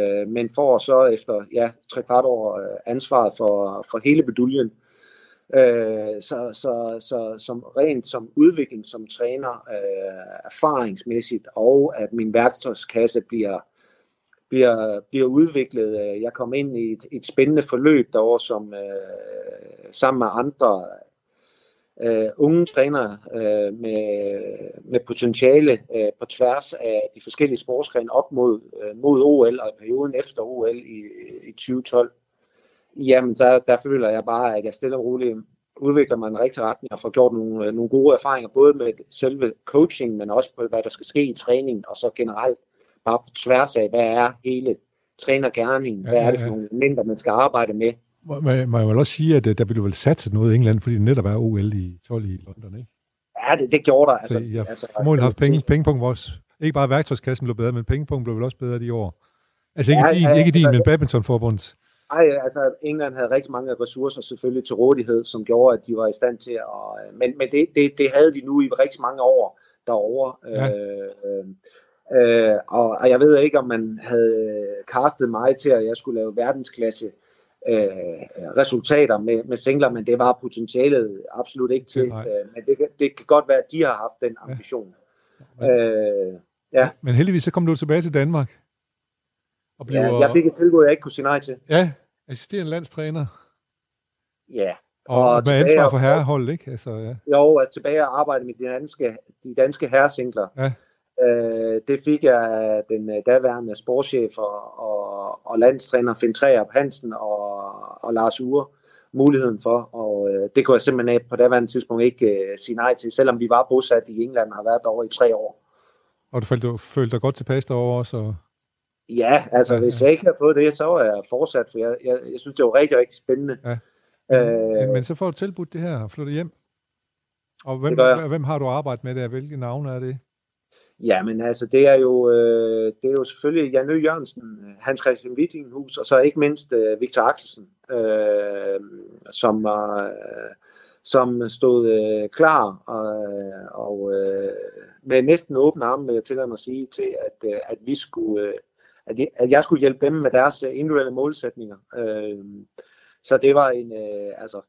øh, øh, men får så efter ja, tre kvart år øh, ansvaret for, for hele beduljen. Øh, Øh, så, så, så som rent som udvikling som træner, øh, erfaringsmæssigt, og at min værktøjskasse bliver, bliver, bliver udviklet. Øh, jeg kom ind i et, et spændende forløb derovre, som øh, sammen med andre øh, unge trænere øh, med, med potentiale øh, på tværs af de forskellige sportsgrene op mod, øh, mod OL og perioden efter OL i, i 2012. Jamen, der, der føler jeg bare, at jeg stille og roligt udvikler mig i en rigtig retning og får gjort nogle, øh, nogle gode erfaringer, både med selve coaching, men også på, hvad der skal ske i træningen, og så generelt bare på tværs af, hvad er hele trænergærningen, Ja, hvad ja, er det for ja. nogle elementer, man skal arbejde med. Må jeg vel også sige, at øh, der blev vel sat til noget i England, fordi det netop er OL i 12 i London, ikke? Ja, det, det gjorde der. Altså, så jeg har formodentlig haft penge, pengepunkt også. Ikke bare værktøjskassen blev bedre, men pengepunkt blev vel også bedre de år. Altså ikke Ja, din, ja, ikke din, altså- men badmintonforbundet. Nej, altså England havde rigtig mange ressourcer selvfølgelig til rådighed, som gjorde, at de var i stand til at... Men, men det, det, det havde de nu i rigtig mange år derovre. Ja. Øh, øh, og, og jeg ved ikke, om man havde castet mig til, at jeg skulle lave verdensklasse øh, resultater med, med singler, men det var potentialet absolut ikke til. Øh, men det, det kan godt være, at de har haft den ambition. Ja. Øh, Ja. Men heldigvis så kom du tilbage til Danmark. Og blev, ja, jeg fik et tilbud, jeg ikke kunne sige nej til. ja, assisterende landstræner. Ja, Og, og med tilbage ansvar for herreholdet, ikke? Altså, ja. Jo, at tilbage og arbejde med de danske, de danske herresingler. Ja. Øh, det fik jeg af den øh, daværende sportschef og, og, og landstræner Finn Trerup Hansen og, og Lars Ure muligheden for, og øh, det kunne jeg simpelthen på daværende tidspunkt ikke øh, sige nej til, selvom vi var bosat i England og har været derovre i tre år. Og du følte, du følte dig godt tilpas derovre også. Og, Ja, altså Ja, ja, hvis jeg ikke havde fået det, så var jeg fortsat, for jeg, jeg, jeg synes, det var rigtig, rigtig spændende. Ja. Øh, men, men så får du tilbudt det her og flytter hjem. Og hvem, hvem har du arbejdet med der? Hvilke navne er det? Ja, men altså, det er jo, øh, det er jo selvfølgelig Jan Ø. Jørgensen, Hans Christian Wittinghus, og så ikke mindst øh, Victor Axelsen, øh, som, øh, som stod øh, klar og, øh, og øh, med næsten åbne arme, vil jeg tillade mig at sige, til at, øh, at vi skulle, øh, at, jeg, at jeg skulle hjælpe dem med deres øh, individuelle målsætninger. Øh, så det var en, øh, altså,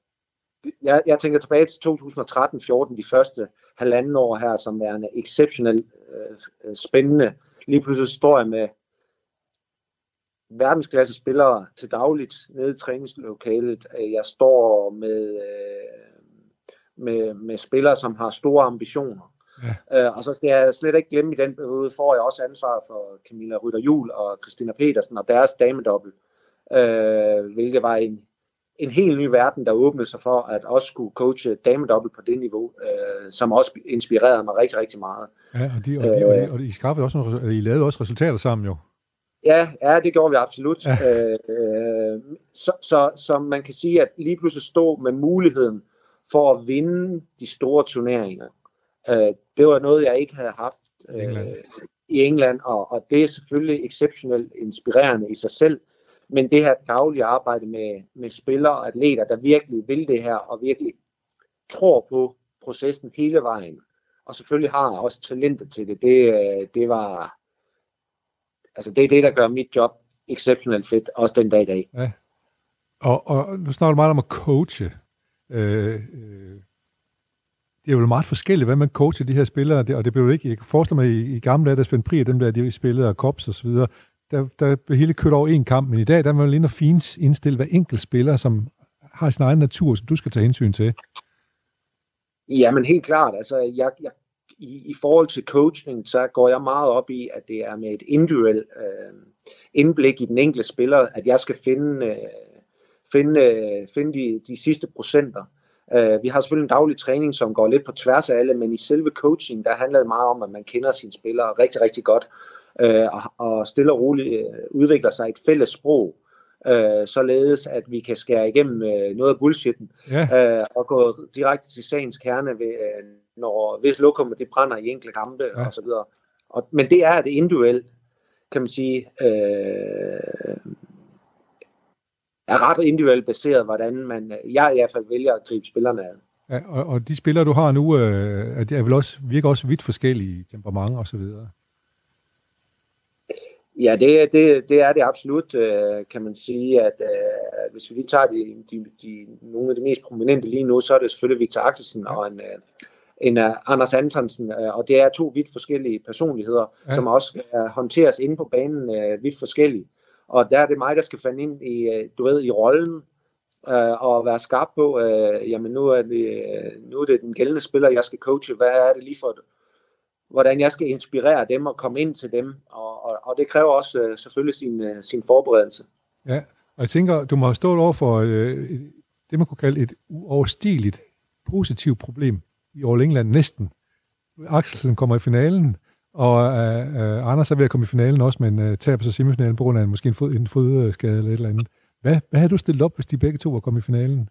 jeg, jeg tænker tilbage til 2013-14, de første halvanden år her, som er en exceptionelt øh, spændende. Lige pludselig står jeg med verdensklasse spillere til dagligt nede i træningslokalet. Øh, jeg står med, øh, med, med spillere, som har store ambitioner. Ja. Øh, og så skal jeg slet ikke glemme, i den periode får jeg også ansvar for Camilla Rytter Jul og Christina Petersen og deres damedobbel. Øh, hvilket var en, en helt ny verden, der åbnede sig for at også skulle coache damedobbelt på det niveau, øh, som også inspirerede mig rigtig, rigtig meget. Ja, og, de, og, de, og, de, og I, skaffede også nogle, I lavede også resultater sammen jo. Ja, ja, det gjorde vi absolut. Ja. Ja. Øh, så, så, så man kan sige, at lige pludselig stå med muligheden for at vinde de store turneringer. Øh, det var noget, jeg ikke havde haft øh, England. i England, og, og det er selvfølgelig exceptionelt inspirerende i sig selv. Men det her daglige arbejde med, med spillere og atleter, der virkelig vil det her, og virkelig tror på processen hele vejen, og selvfølgelig har også talentet til det, det, øh, det var, altså det er det, der gør mit job exceptionelt fedt, også den dag i dag. Og, og nu snakker du meget om at coache. Øh, øh, det er jo meget forskelligt, hvad man coacher de her spillere, det, og det blev jo ikke, jeg kan forestille mig, i, i gamle dage, da Svend Pri, dem der, de spillede, og Kops og så videre, der, der blev hele kørt over en kamp, men i dag, der er man jo lige fint indstille hver enkelt spiller, som har sin egen natur, som du skal tage hensyn til. Ja, men helt klart, altså jeg, jeg, i, i forhold til coaching, så går jeg meget op i, at det er med et individuelt øh, indblik i den enkelte spiller, at jeg skal finde, øh, finde, øh, finde de, de sidste procenter. Øh, vi har selvfølgelig en daglig træning, som går lidt på tværs af alle, men i selve coaching, der handler det meget om, at man kender sine spillere rigtig, rigtig godt, øh, og, og stille og roligt øh, udvikler sig et fælles sprog, øh, således at vi kan skære igennem øh, noget af bullshitten, Ja, øh, og gå direkte til sagens kerne, ved, øh, når, hvis lokummet det brænder i enkelte kampe Ja. og så videre. Og, men det er det individuelt, kan man sige, øh, er ret individuelt baseret, hvordan man, jeg i hvert fald vælger at gribe spillerne ad. ja og, og de spillere, du har nu, øh, er, vel også, virker også vidt forskellige i temperament og så videre. Ja, det, det, det er det absolut, øh, kan man sige, at øh, hvis vi lige tager de, de, de, nogle af de mest prominente lige nu, så er det selvfølgelig Victor Axelsen Ja. og en, øh, en uh, Anders Antonsen, øh, og det er to vidt forskellige personligheder, Ja. som også skal håndteres inde på banen øh, vidt forskellige. Og der er det mig, der skal finde ind i, øh, du ved, i rollen, øh, og være skarp på, øh, jamen nu er, det, øh, nu er det den gældende spiller, jeg skal coache, hvad er det lige for hvordan jeg skal inspirere dem og komme ind til dem, og, og, og det kræver også øh, selvfølgelig sin, øh, sin forberedelse. Ja, og jeg tænker, du må have stået over for øh, det, man kunne kalde et uoverstigeligt positivt problem i All England næsten. Axelsen kommer i finalen, og øh, øh, Anders er ved at komme i finalen også, men øh, taber sig semifinalen på grund af en, måske en, fod, en fodskade eller et eller andet. Hvad, hvad havde du stillet op, hvis de begge to var kommet i finalen?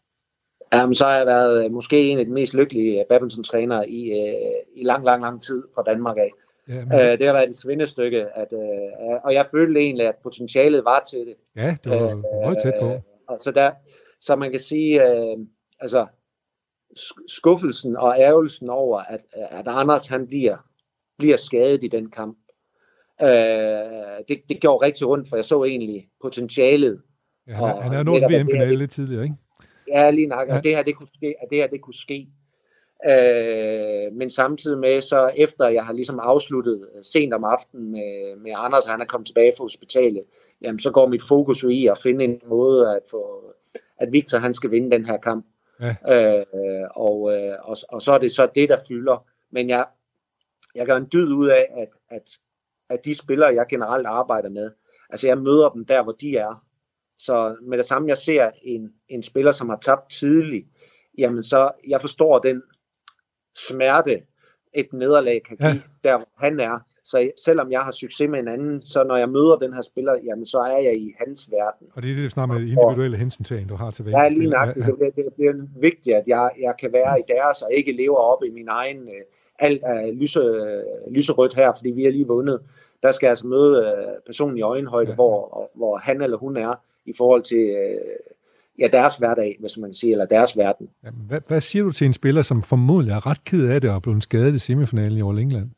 Um, så har jeg været øh, måske en af de mest lykkelige badminton-trænere i, øh, i lang, lang, lang tid fra Danmark af. Ja, men, Øh, det har været et svindestykke, at, øh, og jeg følte egentlig, at potentialet var til det. ja, det var øh, meget tæt på. Og så, der, så man kan sige, øh, altså sk- skuffelsen og ærgelsen over, at, at Anders han bliver, bliver skadet i den kamp. Øh, det, det gjorde rigtig ondt, for jeg så egentlig potentialet. Ja, han, er- og han det nået VM-finale lidt tidligere, ikke? Ja, lige nok, Ja. at det her, det kunne ske, at det her, det kunne ske. Øh, men samtidig med, så efter jeg har ligesom afsluttet øh, sent om aftenen med, med Anders, og han er kommet tilbage fra hospitalet, jamen så går mit fokus jo i at finde en måde at få, at Victor han skal vinde den her kamp. Ja. Øh, og, øh, og, og så er det så det, der fylder. Men jeg, jeg gør en dyd ud af, at, at, at de spillere, jeg generelt arbejder med, altså jeg møder dem der, hvor de er. Så med det samme, jeg ser en, en spiller, som har tabt tidligt, jamen så, jeg forstår den smerte, et nederlag kan give, Ja. ja. der hvor han er. Så selvom jeg har succes med en anden, så når jeg møder den her spiller, jamen så er jeg i hans verden. Og det er det snart med individuelle hensyntagen, du har til hver Ja, lige nøjagtigt. Det, bliver- det bliver vigtigt, at jeg, jeg kan være i deres, og ikke lever op i min egen, øh, alt er lyse, lyserødt her, fordi vi har lige vundet. Der skal jeg altså møde øh, personen i øjenhøjde, Ja. hvor, hvor han eller hun er, i forhold til øh, ja, deres hverdag, hvis man kan sige, eller deres verden. Jamen, hvad, hvad siger du til en spiller, som formodentlig er ret ked af det og er blevet skadet i semifinalen i All England?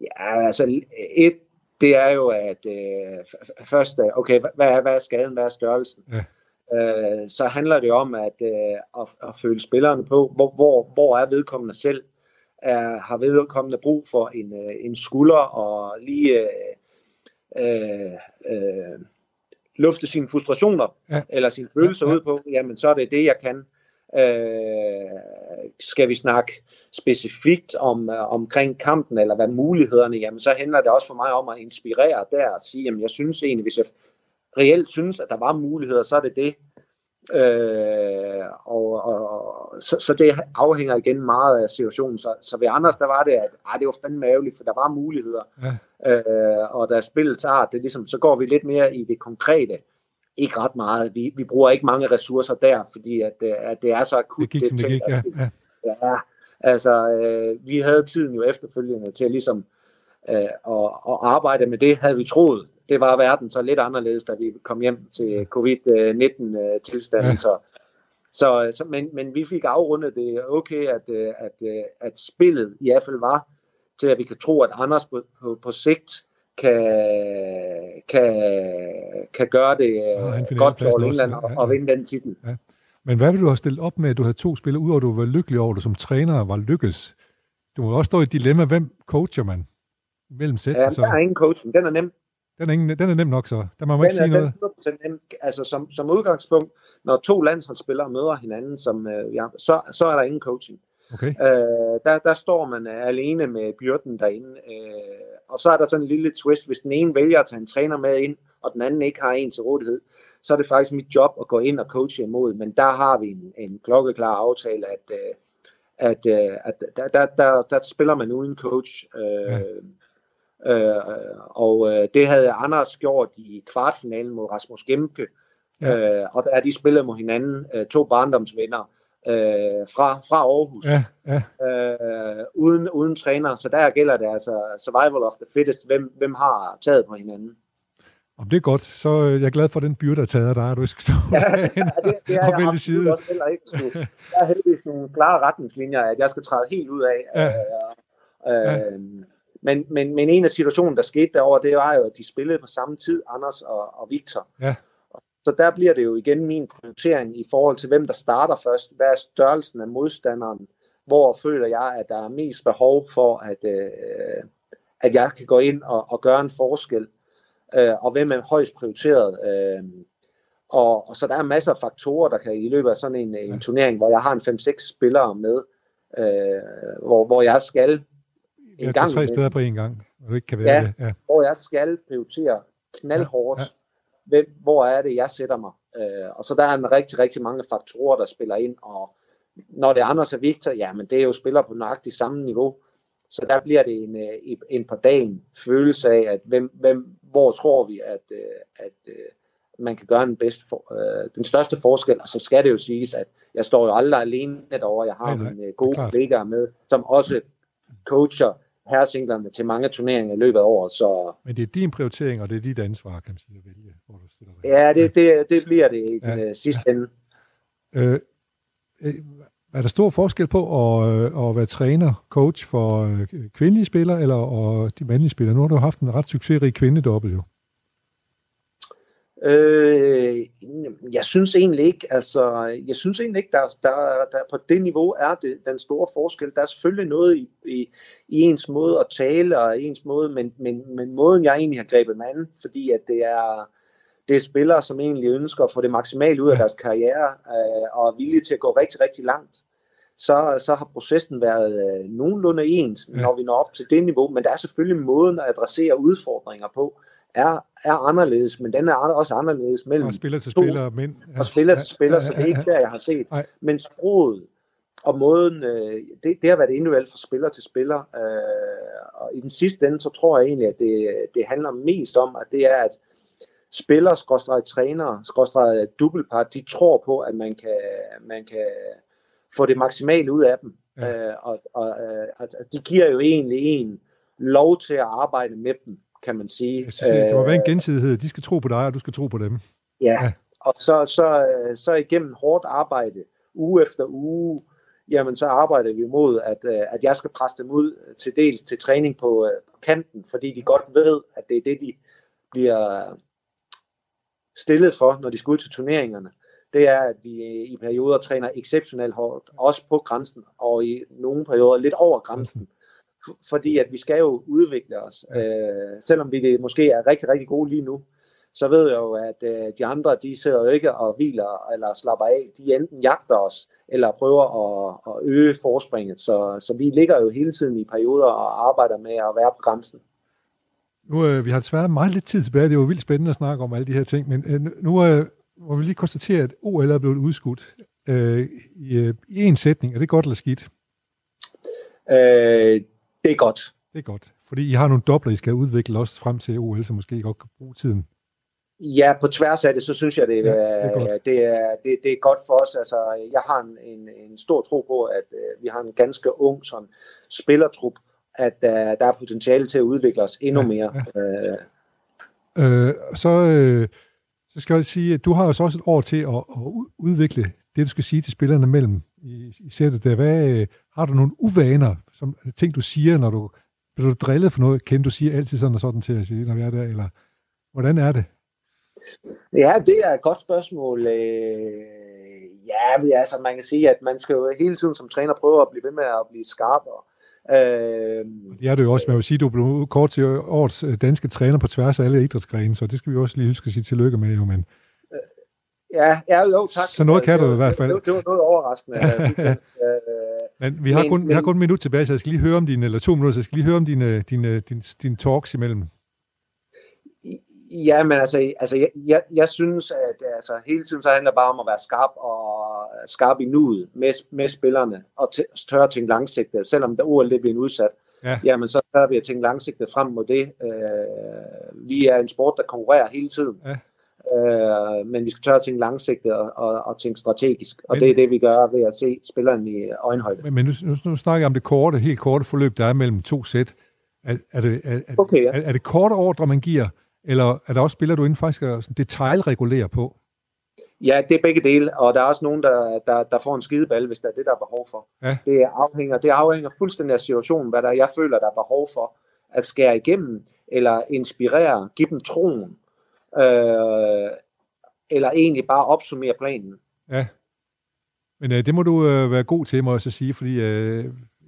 Ja, altså et, det er jo, at øh, først, okay, hvad- hvad er, hvad er skaden, hvad er størrelsen? Ja. Øh, så handler det om at, øh, at, at følge spillerne på, hvor, hvor, hvor er vedkommende selv? Er, har vedkommende brug for en, øh, en skulder og lige øh, øh, øh, lufte sine frustrationer Ja. eller sine følelser Ja, ja. ud på, jamen så er det det, jeg kan. Øh, skal vi snakke specifikt om øh, omkring kampen, eller hvad mulighederne, jamen så handler det også for mig om at inspirere der og sige, jamen jeg synes egentlig, hvis jeg reelt synes, at der var muligheder, så er det det. Øh, og, og, så, så det afhænger igen meget af situationen. Så, så ved Anders, der var det, at ej, det var fandme ærgerligt, for der var muligheder. Ja. Øh, og da spillets art, det ligesom, så går vi lidt mere i det konkrete. Ikke ret meget. Vi, vi bruger ikke mange ressourcer der, fordi at, øh, at det er så akut. Det gik, som det gik, ja. ja. Ja, altså øh, vi havde tiden jo efterfølgende til ligesom øh, at, at arbejde med det, havde vi troet. Det var verden så lidt anderledes, da vi kom hjem til covid-19 øh, tilstanden. Ja. Ja. Så, så, så, men, men vi fik afrundet det okay, at, øh, at, øh, at spillet i hvert fald var til, at vi kan tro, at Anders på, på, på sigt kan, kan, kan gøre det finder godt for England ja, og, ja. og vinde den titel. Men hvad vil du have stillet op med, at du havde to spillere, udover at du var lykkelig over, at du som træner var lykkes? Du må også stå i et dilemma, hvem coacher man mellem sæt? Ja, Ja, der er ingen coaching. Den er nem. Den, er ingen, den er nem nok så. Der må man ikke Den sige er, noget. den 100% nem. Altså som, som udgangspunkt, når to landsholdsspillere møder hinanden, som, øh, ja, så, så er der ingen coaching. Okay. Øh, der, der står man øh, alene med byrden derinde. Øh, og så er der sådan en lille twist, hvis den ene vælger at tage en træner med ind, og den anden ikke har en til rådighed, så er det faktisk mit job at gå ind og coache imod. Men der har vi en, en klokkeklar aftale, at, øh, at, øh, at der, der, der, der spiller man uden coach. Øh, Ja. Øh, og øh, det havde Anders gjort i kvartfinalen mod Rasmus Gemke. Ja. Øh, og der er de spillet mod hinanden, øh, to barndomsvenner øh, fra, fra Aarhus Ja, ja. øh, uden, uden træner. Så der gælder det altså survival of the fittest. Hvem, hvem har taget på hinanden? Om det er godt, så er jeg glad for den byrde, der er taget af dig, at du ikke skal stå Ja, [LAUGHS] det, det er og jeg side. også heller ikke. Der er heldigvis nogle klare retningslinjer, at jeg skal træde helt ud af. Ja. Øh, øh, men, men, men en af situationen, der skete derovre, det var jo, at de spillede på samme tid, Anders og, og Victor. Ja. Så der bliver det jo igen min prioritering i forhold til, hvem der starter først. Hvad er størrelsen af modstanderen? Hvor føler jeg, at der er mest behov for, at, øh, at jeg kan gå ind og, og gøre en forskel? Øh, og hvem er højst prioriteret? Øh, og, og så der er masser af faktorer, der kan i løbet af sådan en, en turnering, hvor jeg har en 5-6 spillere med, øh, hvor, hvor jeg skal en gang tre steder på en gang, og du ikke kan være Ja. det. Ja. hvor jeg skal prioritere knaldhårdt, Ja, ja. Hvem, hvor er det, jeg sætter mig. Øh, og så der er en rigtig, rigtig mange faktorer, der spiller ind, og når det er Anders og Victor, ja, men det er jo spillere på nøjagtigt samme niveau. Så der bliver det en, øh, en par dagen følelse af, at hvem, hvem, hvor tror vi, at, øh, at øh, man kan gøre den, bedste for, øh, den største forskel. Og så skal det jo siges, at jeg står jo aldrig alene derovre. Jeg har Nej, nej, mine gode kollegaer med, som også coacher herresinglerne til mange turneringer i løbet af året. Så Men det er din prioritering, og det er dit ansvar, kan man sige, at vælge, hvor du stiller dig. ja, det, det, det bliver det i Ja. den ja. sidste ende. Øh, øh, er der stor forskel på at, øh, at være træner, coach for øh, kvindelige spillere eller og de mandlige spillere? Nu har du haft en ret succesrig kvindedobbel jo. Øh, jeg synes egentlig ikke, altså, jeg synes egentlig ikke, der, der, der på det niveau er det den store forskel. Der er selvfølgelig noget i, i, i ens måde at tale og ens måde, men, men, men måden jeg egentlig har grebet an, fordi at det er, det er spillere, som egentlig ønsker at få det maksimalt ud af deres karriere øh, og er villige til at gå rigtig, rigtig langt. Så, så har processen været øh, nogenlunde ens, når vi når op til det niveau, men der er selvfølgelig måden at adressere udfordringer på, er, er anderledes, men den er også anderledes mellem Fra spiller til spiller, mænd. Ja. og spiller til spiller, så ja, det er ikke ja, der, jeg har set. Nej. Men sproget og måden, øh, det, det har været individuelt fra spiller til spiller. Øh, og i den sidste ende, så tror jeg egentlig, at det, det handler mest om, at det er, at spillere, skråstreget træner, skråstreget dubbelpar, de tror på, at man kan, man kan få det maksimale ud af dem. Ja. Ja. Øh, og, og øh, at de giver jo egentlig en lov til at arbejde med dem, kan man sige. Synes, det må være en gensidighed. De skal tro på dig, og du skal tro på dem. Ja, Ja. og så, så, øh, så igennem hårdt arbejde, uge efter uge, jamen så arbejder vi mod, at, øh, at jeg skal presse dem ud til dels til træning på, øh, på kanten, fordi de godt ved, at det er det, de bliver stillet for, når de skal ud til turneringerne. Det er, at vi i perioder træner exceptionelt hårdt, også på grænsen, og i nogle perioder lidt over grænsen. Fordi at vi skal jo udvikle os. Øh, selvom vi måske er rigtig, rigtig gode lige nu, så ved jeg jo, at øh, de andre, de sidder jo ikke og hviler eller slapper af. De enten jagter os, eller prøver at, at øge forspringet. Så, så vi ligger jo hele tiden i perioder og arbejder med at være på grænsen. Nu, øh, vi har desværre meget lidt tid tilbage. Det er jo vildt spændende at snakke om alle de her ting, men øh, nu øh, må vi lige konstatere, at OL er blevet udskudt øh, i, øh, i en sætning. Er det godt eller skidt? Øh, det er godt. Det er godt. Fordi I har nogle dobler, I skal udvikle også frem til OL, så måske I godt kan bruge tiden. Ja, på tværs af det, så synes jeg, det, Ja, ja, det er det, er, det, er, det, er godt for os. Altså, jeg har en, en, en stor tro på, at uh, vi har en ganske ung sådan, spillertrup, at uh, der er potentiale til at udvikle os endnu Ja, mere. Uh, Øh, så, øh, så skal jeg sige, at du har jo så også et år til at, at udvikle det, du skal sige til spillerne mellem i, i sættet der. Hvad, øh, har du nogle uvaner, som ting, du siger, når du bliver du drillet for noget? Kender du siger altid sådan og sådan til at sige, når vi er der? Eller hvordan er det? ja, det er et godt spørgsmål. Uh, ja, altså, man kan sige, at man skal jo hele tiden som træner prøve at blive ved med at blive skarpere. Uh, Det er det jo også, man vil sige, du blev kort til årets øh, danske træner på tværs af alle idrætsgrene, så det skal vi også lige huske at sige tillykke med. Jo, men ja, ja, jo, tak. Så noget kan Det du i hvert fald. Det, det var noget overraskende. [LAUGHS] Men vi har, Men- kun, vi har men- kun en minut tilbage, så jeg skal lige høre om dine, eller to minutter, så jeg skal lige høre om dine, dine, dine, dine talks imellem. Ja, men altså, altså jeg, jeg, jeg synes, at altså, hele tiden så handler det bare om at være skarp og skarp i nuet med, med spillerne og t- tør at tænke langsigtet. Selvom der OL det bliver udsat, Ja. jamen så tør vi at tænke langsigtet frem mod det. Øh, vi er en sport, der konkurrerer hele tiden. Ja. Øh, men vi skal tør at tænke langsigtet og, og, og tænke strategisk. Og Men- det er det, vi gør ved at se spilleren i øjenhøjde. Men, men nu, nu, nu snakker jeg om det korte, helt korte forløb, der er mellem to sæt. Er, er, det, er, er, Okay, ja. er, er det korte ordre, man giver, eller er der også spillere, du inden faktisk sådan detaljregulere på? Ja, det er begge dele, og der er også nogen, der, der, der får en skideball, hvis der er det, der er behov for. Ja. Det afhænger, det afhænger fuldstændig af situationen, hvad der jeg føler, der er behov for at skære igennem, eller inspirere, give dem troen, øh, eller egentlig bare opsummere planen. Ja. Men øh, det må du øh, være god til, må jeg så sige, fordi øh,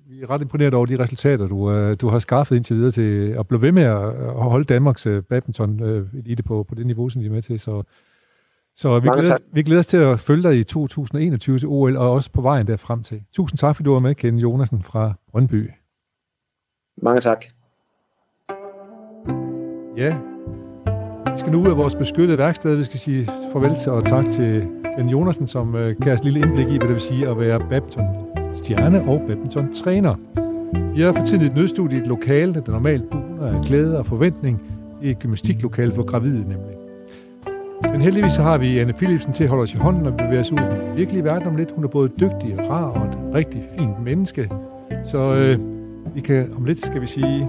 vi er ret imponeret over de resultater, du, øh, du har skaffet indtil videre til at blive ved med at, at holde Danmarks øh, badminton øh, på, på det niveau, som de er med til. Så, så vi, Mange glæder, tak. vi glæder os til at følge dig i 2021 til OL, og også på vejen derfrem til. Tusind tak, fordi du var med, Ken Jonasen fra Brøndby. Mange tak. Ja, vi skal nu ud af vores beskyttede værksted. Vi skal sige farvel til og tak til Ben Jonasen, som øh, kan os lille indblik i, hvad det vil sige at være badminton-stjerne og badminton-træner. Vi har for tiden et nødstudie i et lokale, der normalt buner af glæde og forventning. Det er et gymnastiklokale for gravide nemlig. Men heldigvis så har vi Anne Philipsen til at holde os i hånden og bevæge os ud i den virkelige verden om lidt. Hun er både dygtig og rar og et rigtig fint menneske. Så øh, Vi kan, om lidt skal vi sige,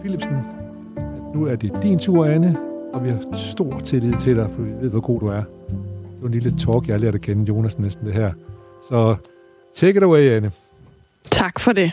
Philipsen, at nu er det din tur, Anne, og vi har stor tillid til dig, for vi ved, hvor god du er. Det var en lille talk, jeg lærte at kende, Jonas, næsten det her. Så take it away, Anne. Tak for det.